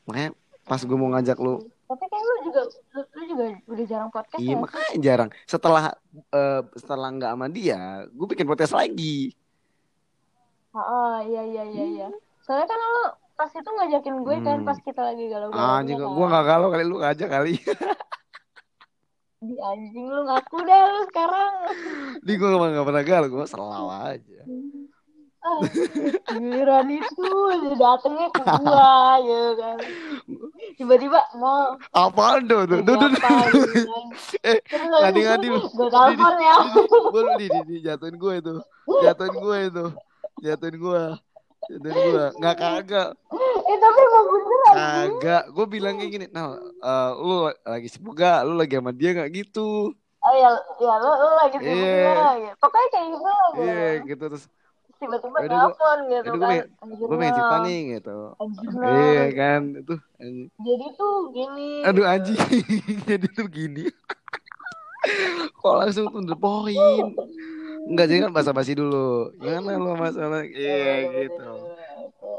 Speaker 1: makanya pas gue mau ngajak lu
Speaker 2: Tapi kayak lu juga, lu, lu juga udah jarang podcast
Speaker 1: iya
Speaker 2: ya?
Speaker 1: makanya jarang setelah eh, setelah nggak sama dia gue bikin podcast lagi
Speaker 2: Ah, iya iya iya iya. Soalnya kan lu pas itu ngajakin gue kan
Speaker 1: Hmm.
Speaker 2: pas kita lagi galau-galau.
Speaker 1: ah anjing gue nggak galau kali lu ngajak kali
Speaker 2: Di anjing lu ngaku deh lu sekarang.
Speaker 1: di gue emang nggak pernah galau gue selalu aja
Speaker 2: Ah, giliran itu dia datengnya ke gua gitu kan. Tiba-tiba mau
Speaker 1: apaan tuh tuh tuh
Speaker 2: apa gitu kan. (laughs)
Speaker 1: Eh,
Speaker 2: Terus
Speaker 1: ngadi-ngadi lu.
Speaker 2: Gue telepon ya.
Speaker 1: gue lu di, di, jatuhin gue itu jatuhin gue itu jatuhin gue jatuhin gue nggak kagak
Speaker 2: Eh tapi emang bener anjing.
Speaker 1: kagak gue bilang kayak gini nah eh, lu lagi sibuk gak lu lagi sama dia nggak gitu
Speaker 2: Oh ya, ya lu, lu lagi sibuk
Speaker 1: Iya.
Speaker 2: gimana gitu. Pokoknya kayak gitu. gitu.
Speaker 1: iya gitu terus
Speaker 2: Tiba-tiba telepon gitu kan.
Speaker 1: gue pengen cerita nih gitu iya kan itu.
Speaker 2: Jadi tuh gini.
Speaker 1: aduh
Speaker 2: gitu.
Speaker 1: anjing (laughs) jadi tuh gini kok langsung tuh the point Enggak jadi kan basa-basi dulu. Gimana lo masalah? Iya gitu.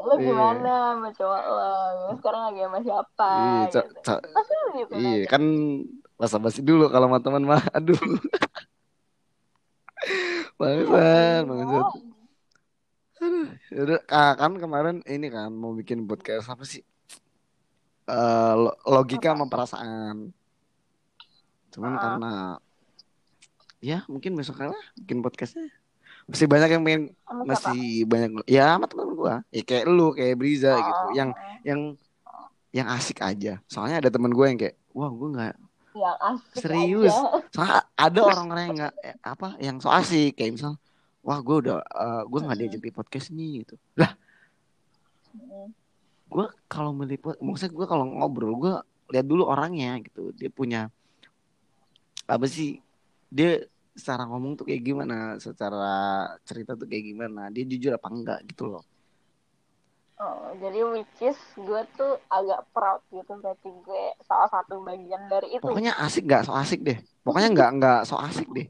Speaker 2: Lo
Speaker 1: Iya.
Speaker 2: gimana sama cowok lo? Sekarang lagi sama siapa?
Speaker 1: Iya,
Speaker 2: gitu. Pasti lo gitu
Speaker 1: iya kan basa-basi dulu kalau sama teman mah. Aduh. Bangsat, bangsat. Udah, ah, kan kemarin ini kan mau bikin podcast apa sih? Eh, lo- logika sama perasaan. Cuman
Speaker 2: Ah.
Speaker 1: karena ya mungkin besok lah bikin podcastnya. Masih banyak yang pengen
Speaker 2: siapa?
Speaker 1: masih banyak ya sama teman gua. Ya kayak lu, kayak Briza gitu.
Speaker 2: Oh,
Speaker 1: Yang yang yang asik aja. Soalnya ada teman gue yang kayak, wah gue nggak
Speaker 2: yang asik
Speaker 1: serius.
Speaker 2: aja.
Speaker 1: Soalnya ada orang-orang yang nggak eh, apa, yang so asik kayak misal, wah gue udah eh, gue nggak diajak di podcast nih gitu. Lah, gue kalau meliput, maksudnya gue kalau ngobrol gue lihat dulu orangnya gitu. Dia punya apa sih? Dia secara ngomong tuh kayak gimana, secara cerita tuh kayak gimana, dia jujur apa enggak gitu loh.
Speaker 2: Oh, jadi which is gue tuh agak proud gitu berarti gue salah satu bagian dari itu.
Speaker 1: Pokoknya asik nggak so asik deh. Pokoknya nggak nggak so asik deh.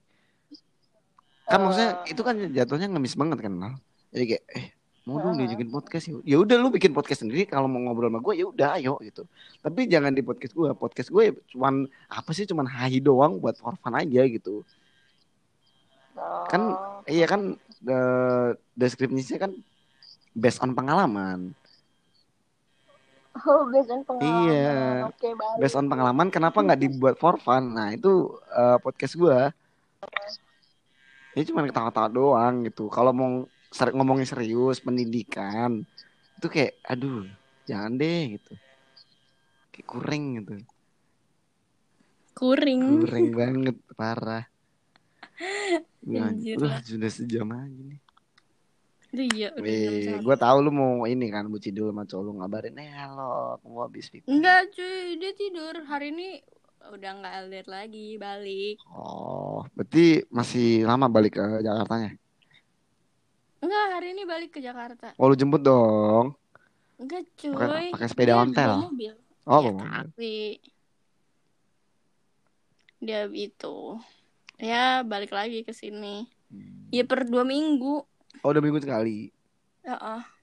Speaker 1: Kan maksudnya
Speaker 2: Eh.
Speaker 1: itu kan jatuhnya ngemis banget kan Nal. Jadi kayak eh mau dong
Speaker 2: Heeh.
Speaker 1: diajakin podcast ya. Ya udah lu bikin podcast sendiri kalau mau ngobrol sama gue ya udah ayo gitu. Tapi jangan di podcast gue. Podcast gue ya cuman apa sih cuman hahi doang buat for fun aja gitu. Kan
Speaker 2: Oh.
Speaker 1: iya kan eh, deskripsinya kan based on pengalaman.
Speaker 2: Oh, based on pengalaman.
Speaker 1: Iya.
Speaker 2: Oke, baik.
Speaker 1: Based on pengalaman kenapa nggak dibuat for fun? Nah itu eh, podcast gue. Ini cuma ketawa-tawa doang gitu. Kalau mau ser- ngomongin serius pendidikan itu kayak aduh jangan deh gitu. Kayak kuring gitu.
Speaker 3: Kuring.
Speaker 1: Kuring (laughs) banget parah. Nah,
Speaker 3: Anjir
Speaker 1: udah sudah sejam aja nih.
Speaker 3: Iya, udah
Speaker 1: gue tahu lu mau ini kan buci dulu sama cowok lu ngabarin eh halo aku mau habis pikir.
Speaker 3: Enggak cuy, dia tidur. Hari ini udah nggak LDR lagi, balik.
Speaker 1: Oh, berarti masih lama balik ke Jakartanya.
Speaker 3: Enggak, hari ini balik ke Jakarta.
Speaker 1: Oh, lu jemput dong.
Speaker 3: Enggak cuy.
Speaker 1: pakai sepeda ontel.
Speaker 3: mobil.
Speaker 1: Oh,
Speaker 3: ya, tapi dia itu ya balik lagi ke sini.
Speaker 1: Hmm.
Speaker 3: Ya per dua minggu.
Speaker 1: Oh, udah minggu sekali.
Speaker 3: Heeh.
Speaker 1: Ya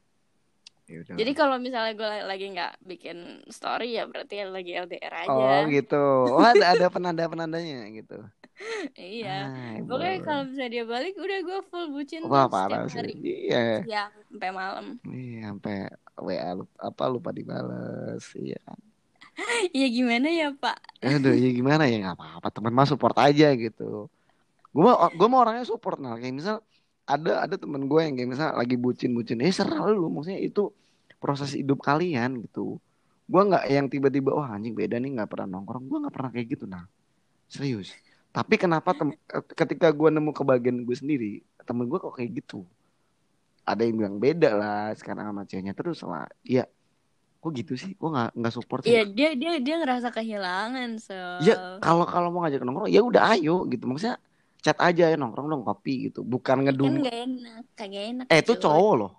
Speaker 1: udah.
Speaker 3: Jadi kalau misalnya gue lagi nggak bikin story ya berarti lagi LDR aja.
Speaker 1: Oh gitu. Oh ada ada penanda-penandanya gitu. (laughs)
Speaker 3: Iya.
Speaker 1: Hai,
Speaker 3: Pokoknya
Speaker 1: boy.
Speaker 3: kalau misalnya dia balik udah gue full bucin
Speaker 1: Wah parah
Speaker 3: setiap hari.
Speaker 1: sih. Iya.
Speaker 3: Siang sampai malam.
Speaker 1: Iya sampai WA apa lupa dibales. Iya kan. (laughs)
Speaker 3: Ya gimana ya Pak?
Speaker 1: Aduh ya gimana ya nggak apa-apa teman mah support aja gitu. Gue mah gue mah orangnya support nah kayak misal ada ada temen gue yang kayak misal lagi bucin-bucin eh serah lu maksudnya itu proses hidup kalian gitu. Gue nggak yang tiba-tiba wah anjing beda nih nggak pernah nongkrong. Gue nggak pernah kayak gitu nah. Serius. Tapi kenapa tem- ketika gue nemu kebahagiaan gue sendiri, temen gue kok kayak gitu. Ada yang bilang beda lah sekarang sama ceweknya terus lah. Iya. Kok gitu sih? Gue nggak nggak support.
Speaker 3: Iya dia dia dia ngerasa kehilangan so.
Speaker 1: Ya kalau kalau mau ngajak nongkrong ya udah ayo gitu. Maksudnya chat aja ya nongkrong dong kopi gitu. Bukan
Speaker 3: kan
Speaker 1: ngedum.
Speaker 3: gak enak, kagak enak.
Speaker 1: Eh itu cowok loh.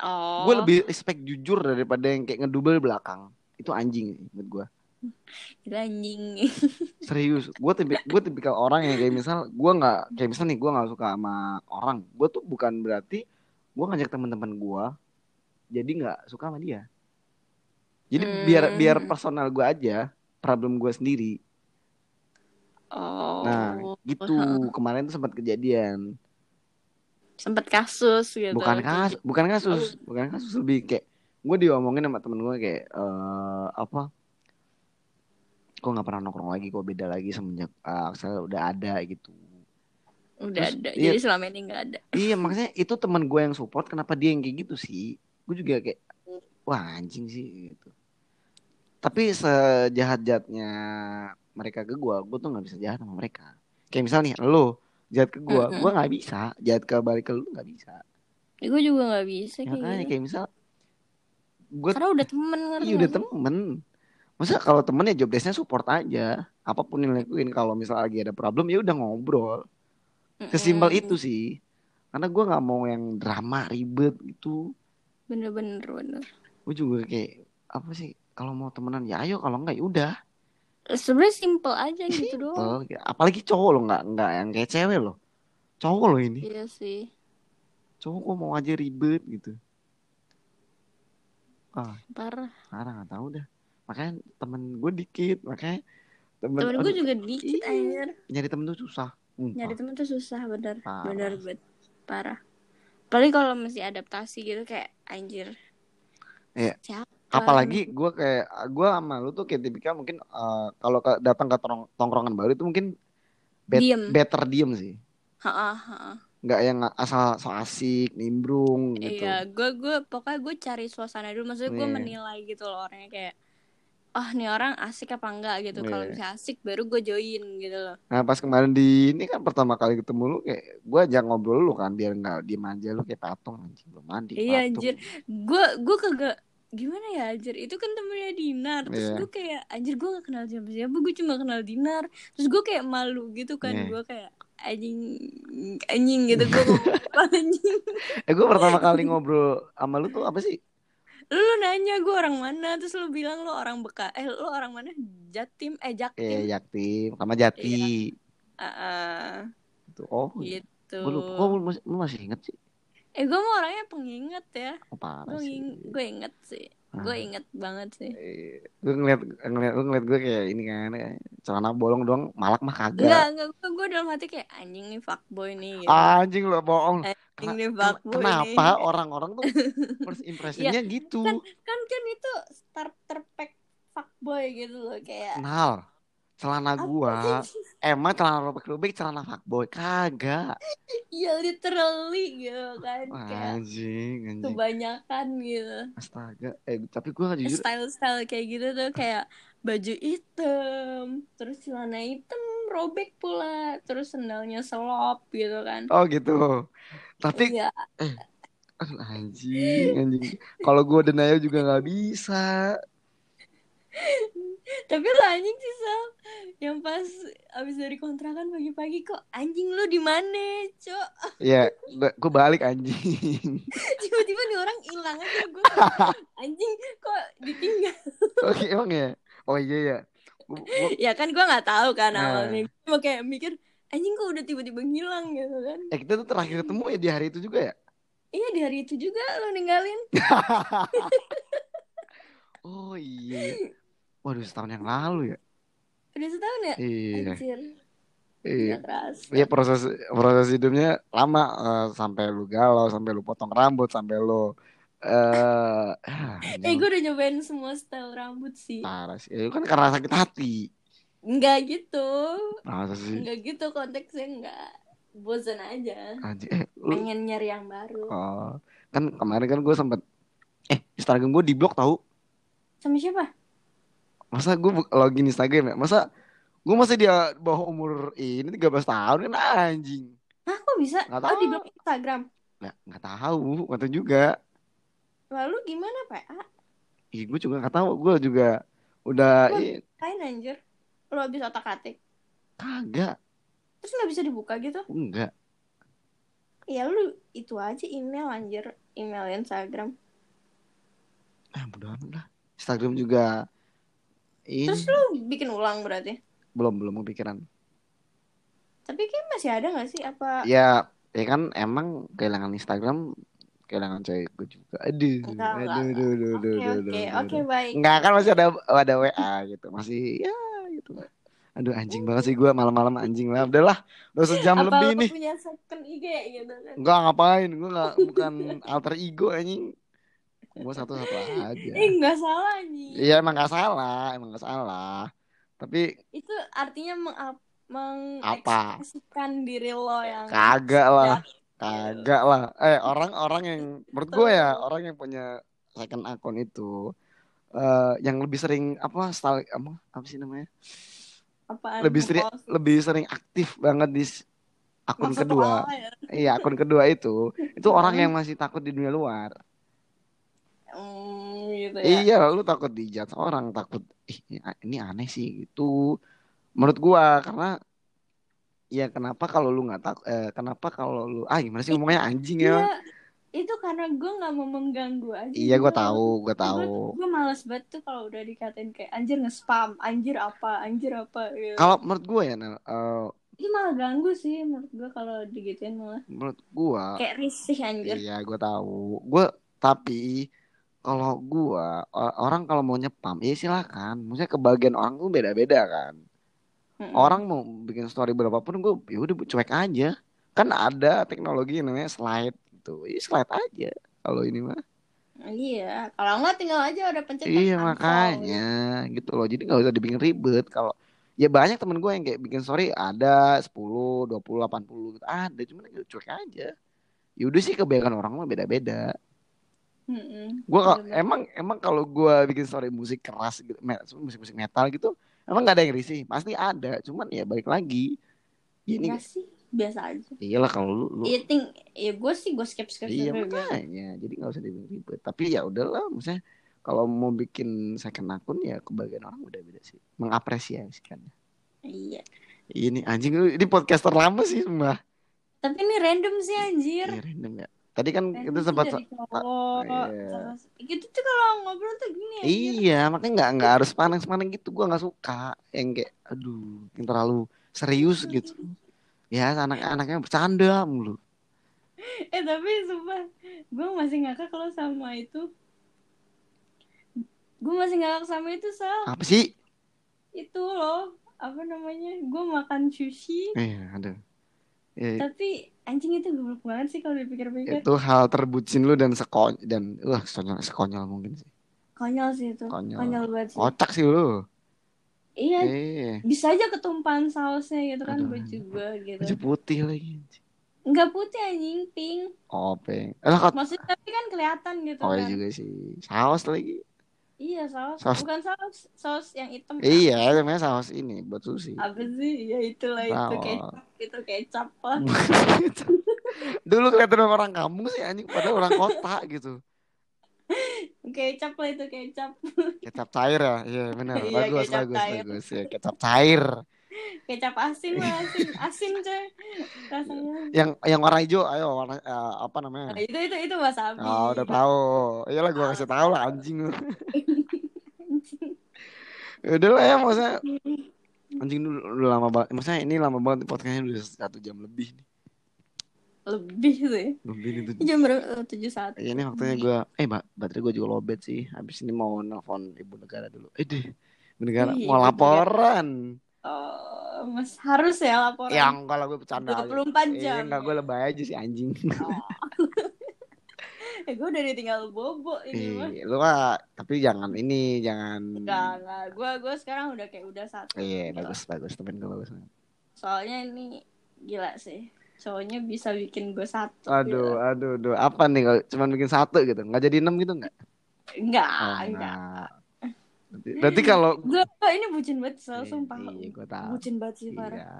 Speaker 3: Oh.
Speaker 1: Gue lebih respect jujur daripada yang kayak ngedubel belakang. Itu anjing menurut gue.
Speaker 3: Gila, anjing.
Speaker 1: Serius. Gue tipe gue tipikal orang yang kayak misal gue nggak kayak misal nih gue nggak suka sama orang. Gue tuh bukan berarti gue ngajak teman-teman gue jadi nggak suka sama dia. Jadi biar
Speaker 3: Hmm.
Speaker 1: biar personal gue aja problem gue sendiri.
Speaker 3: Oh.
Speaker 1: Nah gitu kemarin tuh sempat kejadian.
Speaker 3: Sempet kasus gitu.
Speaker 1: bukan kasus bukan kasus bukan kasus lebih kayak gue diomongin sama temen gue kayak eh apa kok nggak pernah nongkrong lagi kok beda lagi semenjak uh, Axel udah ada gitu
Speaker 3: Udah
Speaker 1: Terus,
Speaker 3: ada.
Speaker 1: iya.
Speaker 3: Jadi selama ini nggak ada.
Speaker 1: iya (laughs) maksudnya itu teman gue yang support kenapa dia yang kayak gitu sih gue juga kayak wah anjing sih gitu tapi sejahat jahatnya mereka ke gue gue tuh nggak bisa jahat sama mereka kayak misal nih lo jahat ke gue
Speaker 3: Mm-mm.
Speaker 1: gue nggak bisa jahat ke balik ke lu nggak bisa
Speaker 3: Ya, gue juga nggak bisa
Speaker 1: ya,
Speaker 3: kayak
Speaker 1: makanya
Speaker 3: gitu.
Speaker 1: kayak misal gue
Speaker 3: Karena udah temen ngerti
Speaker 1: Iya udah temen. Masa kalau temen ya job desknya support aja. Apa pun yang lakuin kalau misal lagi ada problem ya udah ngobrol. Sesimpel
Speaker 3: Mm-mm.
Speaker 1: itu sih. Karena gue nggak mau yang drama ribet gitu.
Speaker 3: Bener-bener bener.
Speaker 1: Gue juga kayak apa sih? Kalau mau temenan ya ayo kalau enggak ya udah.
Speaker 3: Sebenarnya simple aja gitu doang.
Speaker 1: Simple. Apalagi cowok lo nggak nggak yang kayak cewek lo. cowok loh ini
Speaker 2: Iya sih.
Speaker 1: cowok kok mau aja ribet gitu ah
Speaker 2: Parah.
Speaker 1: sekarang nggak tahu dah makanya temen gue dikit makanya temen,
Speaker 2: Temen gue juga dikit anjir.
Speaker 1: nyari temen tuh susah Sumpah.
Speaker 2: Nyari temen tuh susah bener.
Speaker 1: Parah.
Speaker 2: Bener bet. Parah. Paling kalau masih adaptasi gitu kayak anjir.
Speaker 1: Iya.
Speaker 2: Siapa?
Speaker 1: Apalagi gue kayak gue sama lu tuh kayak tipikal mungkin eh, kalau ke, datang ke tong- tongkrongan baru itu mungkin bet-
Speaker 2: Diem.
Speaker 1: better diem sih nggak yang asal so asik nimbrung gitu
Speaker 2: Iya, gue gue pokoknya gue cari suasana dulu. Maksudnya gue
Speaker 1: Iya.
Speaker 2: menilai gitu loh orangnya kayak, oh nih orang asik apa enggak gitu. Kalau
Speaker 1: Iya.
Speaker 2: bisa asik baru gue join gitu loh.
Speaker 1: nah pas kemarin di ini kan pertama kali ketemu lu kayak gue ajak ngobrol lu kan biar nggak diem aja lu kayak patung anjing belum mandi
Speaker 2: Iya,
Speaker 1: patung.
Speaker 2: anjir. Gue gue kagak gimana ya anjir? Itu kan temennya Dinar. Terus
Speaker 1: Iya.
Speaker 2: gue kayak anjir gue gak kenal siapa siapa gue cuma kenal Dinar. Terus gue kayak malu gitu kan.
Speaker 1: Iya.
Speaker 2: gue kayak anjing anjing gitu. Gue ngomong anjing?
Speaker 1: Eh gue pertama kali ngobrol sama lu tuh apa sih?
Speaker 2: Lu, lu nanya gue orang mana? Terus lu bilang lu orang beka eh lu orang mana? Jatim? Eh
Speaker 1: eh
Speaker 2: Jaktim
Speaker 1: Jaktim. Sama Jati.
Speaker 2: Ah, ah,
Speaker 1: Gitu. oh
Speaker 2: gitu.
Speaker 1: Gue lupa. Kok lu, masih- lu masih inget sih
Speaker 2: eh gue mau orangnya penginget ya.
Speaker 1: Oh,
Speaker 2: gue gue inget sih. Gue
Speaker 1: Ah.
Speaker 2: inget banget sih.
Speaker 1: Gue ngeliat ngeliat lu ngeliat gue kayak ini kan kayak celana bolong doang malak mah
Speaker 2: enggak
Speaker 1: kagak.
Speaker 2: Enggak gue gue dalam hati kayak anjing nih fuckboy nih gitu.
Speaker 1: anjing lo bohong.
Speaker 2: Anjing nih
Speaker 1: ken-
Speaker 2: fuckboy
Speaker 1: kenapa (laughs) orang-orang tuh first impressionnya gitu?
Speaker 2: kan kan kan itu starter pack fuckboy gitu loh kayak
Speaker 1: kenal celana gua. emang celana robek-robek celana fuckboy. Kagak. (laughs)
Speaker 2: Ya literally gitu kan
Speaker 1: anjing anjing.
Speaker 2: kebanyakan gitu.
Speaker 1: Astaga. Eh tapi gua jujur.
Speaker 2: Style style kayak gitu tuh kayak baju hitam terus celana hitam robek pula terus sendalnya selop gitu kan.
Speaker 1: Oh gitu. Tapi
Speaker 2: Iya,
Speaker 1: aduh, anjing anjing. Kalau gua denial juga nggak bisa
Speaker 2: tapi lo anjing sih Sal. Yang pas abis dari kontrakan pagi-pagi kok anjing lu di mana cok?
Speaker 1: Ya gua balik anjing. (laughs)
Speaker 2: Tiba-tiba nih orang hilang aja gue (laughs) anjing kok ditinggal?
Speaker 1: Oke emang ya? Oh iya ya Gua- gua-
Speaker 2: ya kan gue nggak tahu kan
Speaker 1: Nah.
Speaker 2: awalnya. Gue kayak mikir anjing kok udah tiba-tiba ngilang gitu kan.
Speaker 1: Eh kita tuh terakhir ketemu ya di hari itu juga ya?
Speaker 2: Iya di hari itu juga lo ninggalin. (laughs)
Speaker 1: Oh iya waduh setahun yang lalu ya?
Speaker 2: Udah setahun ya?
Speaker 1: Iya.
Speaker 2: Anjir.
Speaker 1: Iya. Iya proses proses hidupnya lama eh, sampai lu galau, sampai lu potong rambut, sampai lu eh ah,
Speaker 2: eh
Speaker 1: anjing,
Speaker 2: gue udah nyobain semua style rambut sih.
Speaker 1: Parah sih. Ya, itu kan karena sakit hati.
Speaker 2: nggak gitu.
Speaker 1: Masa sih?
Speaker 2: nggak gitu konteksnya nggak bosan aja.
Speaker 1: Anjing, eh, lu
Speaker 2: pengen nyari yang baru.
Speaker 1: Oh, kan kemarin kan gue sempet eh Instagram gue diblok tahu.
Speaker 2: sama siapa
Speaker 1: Masa gue login Instagram ya? Masa gue masih dia bawah umur ini 13 tahun kan anjing.
Speaker 2: Hah kok bisa oh
Speaker 1: tahu.
Speaker 2: di blog Instagram
Speaker 1: Nggak, nggak tahu, nggak tahu juga.
Speaker 2: lalu gimana pak ah,
Speaker 1: Ih, gue juga nggak tahu. Gue juga udah
Speaker 2: kain anjir lo habis otak atik
Speaker 1: kagak,
Speaker 2: terus nggak bisa dibuka gitu
Speaker 1: enggak.
Speaker 2: ya lu itu aja email anjir email Instagram
Speaker 1: Ah, amat lah. Instagram juga ini
Speaker 2: terus lu bikin ulang berarti
Speaker 1: belum belum kepikiran.
Speaker 2: tapi kayak masih ada nggak sih apa
Speaker 1: Ya, ya kan emang kehilangan Instagram, kehilangan cewek gue juga. Aduh,
Speaker 2: Enggak,
Speaker 1: aduh,
Speaker 2: enggak,
Speaker 1: aduh, aduh, aduh,
Speaker 2: oke
Speaker 1: aduh,
Speaker 2: oke
Speaker 1: aduh,
Speaker 2: baik
Speaker 1: Enggak kan masih ada ada WA gitu, masih ya gitu. Aduh anjing banget sih gue malam-malam anjing lah. Udahlah, udah sejam
Speaker 2: apa
Speaker 1: lebih nih.
Speaker 2: punya second IG gitu kan
Speaker 1: Enggak ngapain, gue nggak bukan alter ego anjing. Gue satu-satu aja.
Speaker 2: eh nggak salah nih
Speaker 1: Iya emang nggak salah, emang nggak salah. Tapi
Speaker 2: itu artinya meng
Speaker 1: Apa?
Speaker 2: mengekspresikan diri lo yang
Speaker 1: kagak lah. Kagak lah. Eh orang-orang yang menurut gue ya orang yang punya second akun itu eh yang lebih sering apa style apa apa sih namanya?
Speaker 2: apaan
Speaker 1: Lebih sering lebih sering aktif banget di akun
Speaker 2: Maksud
Speaker 1: kedua.
Speaker 2: ya?
Speaker 1: Iya, akun kedua itu itu orang yang masih takut di dunia luar.
Speaker 2: Hmm, gitu ya
Speaker 1: Iya, lu takut dijudge orang, takut ih ini, aneh sih gitu. Menurut gua karena ya kenapa kalau lu nggak tak eh, kenapa kalau lu ah gimana sih ngomongnya anjing ya?
Speaker 2: Iya, itu karena gue nggak mau mengganggu aja
Speaker 1: Iya, gua
Speaker 2: gitu.
Speaker 1: tahu, gua tahu.
Speaker 2: gue males banget tuh kalau udah dikatain kayak anjir nge-spam anjir apa anjir apa gitu.
Speaker 1: Kalau menurut gue ya, Nel, eh,
Speaker 2: Ini malah ganggu sih menurut gue kalau digituin malah
Speaker 1: menurut gua
Speaker 2: kayak risih anjir.
Speaker 1: iya gua tahu gua tapi kalau gua orang kalau mau nyepam ya silakan. Maksudnya kebagian orang tuh beda-beda kan.
Speaker 2: Mm-mm.
Speaker 1: orang mau bikin story berapapun gue ya udah cuek aja. Kan ada teknologi yang namanya slide gitu. Ya slide aja kalau ini mah.
Speaker 2: Iya, kalau nggak tinggal aja udah pencet
Speaker 1: iya makanya gitu loh. Jadi nggak usah dibikin ribet. Kalau ya banyak temen gue yang kayak bikin story ada 10, 20, 80 gitu. Ada cuman ya cuek aja. Ya udah sih kebanyakan orang mah beda-beda
Speaker 2: Mm-mm.
Speaker 1: gue emang emang kalau gue bikin story musik keras gitu musik-musik metal gitu emang gak ada yang risih pasti ada cuman ya balik lagi ini
Speaker 2: Enggak sih, biasa aja.
Speaker 1: iyalah kalau lu, lu
Speaker 2: Iya, ting, ya gue sih gue skip skip
Speaker 1: Iya makanya, jadi nggak usah dibikin ribet. Tapi ya udahlah, misalnya kalau mau bikin second akun ya kebagian orang udah beda sih, mengapresiasikan.
Speaker 2: Iya.
Speaker 1: Ini anjing ini podcaster lama sih semua.
Speaker 2: Tapi ini random sih anjir.
Speaker 1: Iya random ya. Tadi kan
Speaker 2: Random
Speaker 1: kita
Speaker 2: sih
Speaker 1: sempat
Speaker 2: dari cowok.
Speaker 1: Iya.
Speaker 2: Terus, gitu tuh kalau ngobrol tuh gini anjir.
Speaker 1: Iya, makanya nggak nggak harus panas-panas gitu. Gua nggak suka yang kayak, aduh, yang terlalu serius gitu. Ya, (laughs) anak-anaknya bercanda mulu.
Speaker 2: Eh tapi sumpah, gue masih ngakak kalau sama itu. Gue masih ngakak sama itu Sal.
Speaker 1: Apa sih?
Speaker 2: Itu loh, apa namanya? Gue makan sushi.
Speaker 1: Iya, ada. Ya,
Speaker 2: Tapi anjing itu goblok banget sih kalau dipikir-pikir.
Speaker 1: itu hal terbucin lu dan sekonyol dan wah sekonyol sekonyol mungkin sih.
Speaker 2: Konyol sih itu.
Speaker 1: Konyol.
Speaker 2: Konyol banget sih.
Speaker 1: Kocak sih lu.
Speaker 2: Iya,
Speaker 1: Eh,
Speaker 2: bisa aja ketumpahan sausnya gitu kan
Speaker 1: Aduh.
Speaker 2: baju gue gitu.
Speaker 1: baju putih lagi.
Speaker 2: Enggak putih anjing, pink.
Speaker 1: Oh, pink. Eh,
Speaker 2: Maksudnya tapi kan kelihatan gitu
Speaker 1: oh iya
Speaker 2: kan.
Speaker 1: juga sih. Saus lagi.
Speaker 2: Iya, saus.
Speaker 1: Saus.
Speaker 2: Bukan saus, saus yang hitam.
Speaker 1: Iya, namanya saus ini buat sushi.
Speaker 2: Apa sih? Ya itulah itu
Speaker 1: Saus.
Speaker 2: kecap, itu kecap lah. (laughs)
Speaker 1: Dulu kelihatan orang kampung sih anjing padahal orang kota gitu.
Speaker 2: Kecap lah itu kecap.
Speaker 1: Kecap cair ya. Iya, benar.
Speaker 2: Iya,
Speaker 1: bagus, bagus,
Speaker 2: cair.
Speaker 1: bagus. Ya, kecap cair.
Speaker 2: Kecap asin lah, asin, asin coy. Rasanya.
Speaker 1: Yang yang warna hijau, ayo warna eh, apa namanya?
Speaker 2: Nah, itu itu itu wasabi.
Speaker 1: Oh, udah tahu. Iyalah gua kasih tahu lah anjing. (laughs) Udah lah ya maksudnya anjing dulu udah lama banget. Maksudnya ini lama banget podcastnya udah satu jam lebih nih.
Speaker 2: Lebih sih.
Speaker 1: Lebih nih tuh.
Speaker 2: Jam berapa? Tujuh satu.
Speaker 1: Ya, ini waktunya gue eh ba baterai gue juga lowbat sih. Habis ini mau nelfon ibu negara dulu. Eh deh, ibu negara
Speaker 2: Ih,
Speaker 1: mau laporan.
Speaker 2: Oh, mas harus ya laporan.
Speaker 1: Yang kalau gue bercanda.
Speaker 2: 24 jam.
Speaker 1: Iya, enggak gue lebay aja sih anjing. (laughs)
Speaker 2: Eh, gue udah ditinggal bobo ini mah.
Speaker 1: Iya, lu mah tapi jangan ini, jangan.
Speaker 2: Enggak, enggak. Gue gue sekarang udah kayak udah satu.
Speaker 1: Iya, bagus bagus temen gue bagus.
Speaker 2: Soalnya ini gila sih. Cowoknya bisa bikin gue satu.
Speaker 1: Aduh, aduh, aduh. Apa nih kalau cuma bikin satu gitu? Nggak jadi enam gitu nggak?
Speaker 2: Enggak,
Speaker 1: Oh,
Speaker 2: enggak.
Speaker 1: enggak. Berarti, berarti kalau
Speaker 2: Gue ini bucin banget, Sal, sumpah.
Speaker 1: Iya, gue tahu.
Speaker 2: Bucin banget sih, parah.
Speaker 1: Iya,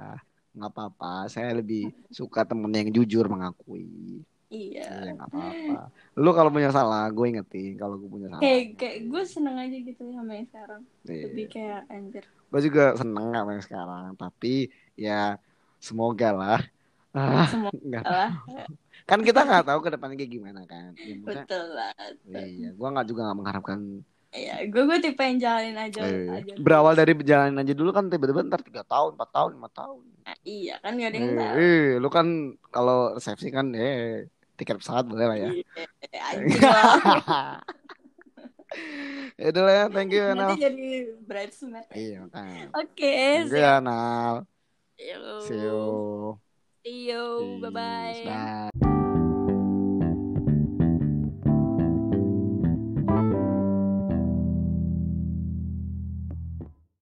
Speaker 1: nggak apa-apa. Saya lebih suka temen yang jujur mengakui.
Speaker 2: Iya.
Speaker 1: Iya, nggak apa-apa. Lu kalau punya salah, gue ingetin. Kalau gue punya salah,
Speaker 2: Kayak, kayak gue seneng aja gitu ya sama yang sekarang.
Speaker 1: Iya.
Speaker 2: Lebih kayak anjir.
Speaker 1: gue juga seneng sama yang sekarang. Tapi ya semoga lah. Ah,
Speaker 2: Semoga lah. (laughs)
Speaker 1: kan kita nggak tahu ke depannya kayak gimana kan. Ya,
Speaker 2: Betul banget.
Speaker 1: iya, gue nggak juga nggak mengharapkan.
Speaker 2: Iya, gue gue tipe yang jalanin aja
Speaker 1: eh,
Speaker 2: aja.
Speaker 1: berawal dari berjalan aja dulu kan tiba-tiba ntar tiga tahun, empat tahun, lima tahun.
Speaker 2: Nah, iya kan gak ada yang
Speaker 1: Eh,
Speaker 2: tahu.
Speaker 1: eh, lu kan kalau resepsi kan eh tiket pesawat boleh lah ya.
Speaker 2: Iya, (laughs) lah.
Speaker 1: ya lah ya, thank you Nal.
Speaker 2: Nanti jadi bridesmaid.
Speaker 1: Iya, makanya.
Speaker 2: Oke,
Speaker 1: Thank you ya Nal.
Speaker 2: see you.
Speaker 1: See you.
Speaker 2: See you.
Speaker 1: Peace.
Speaker 2: Bye-bye.
Speaker 1: Bye.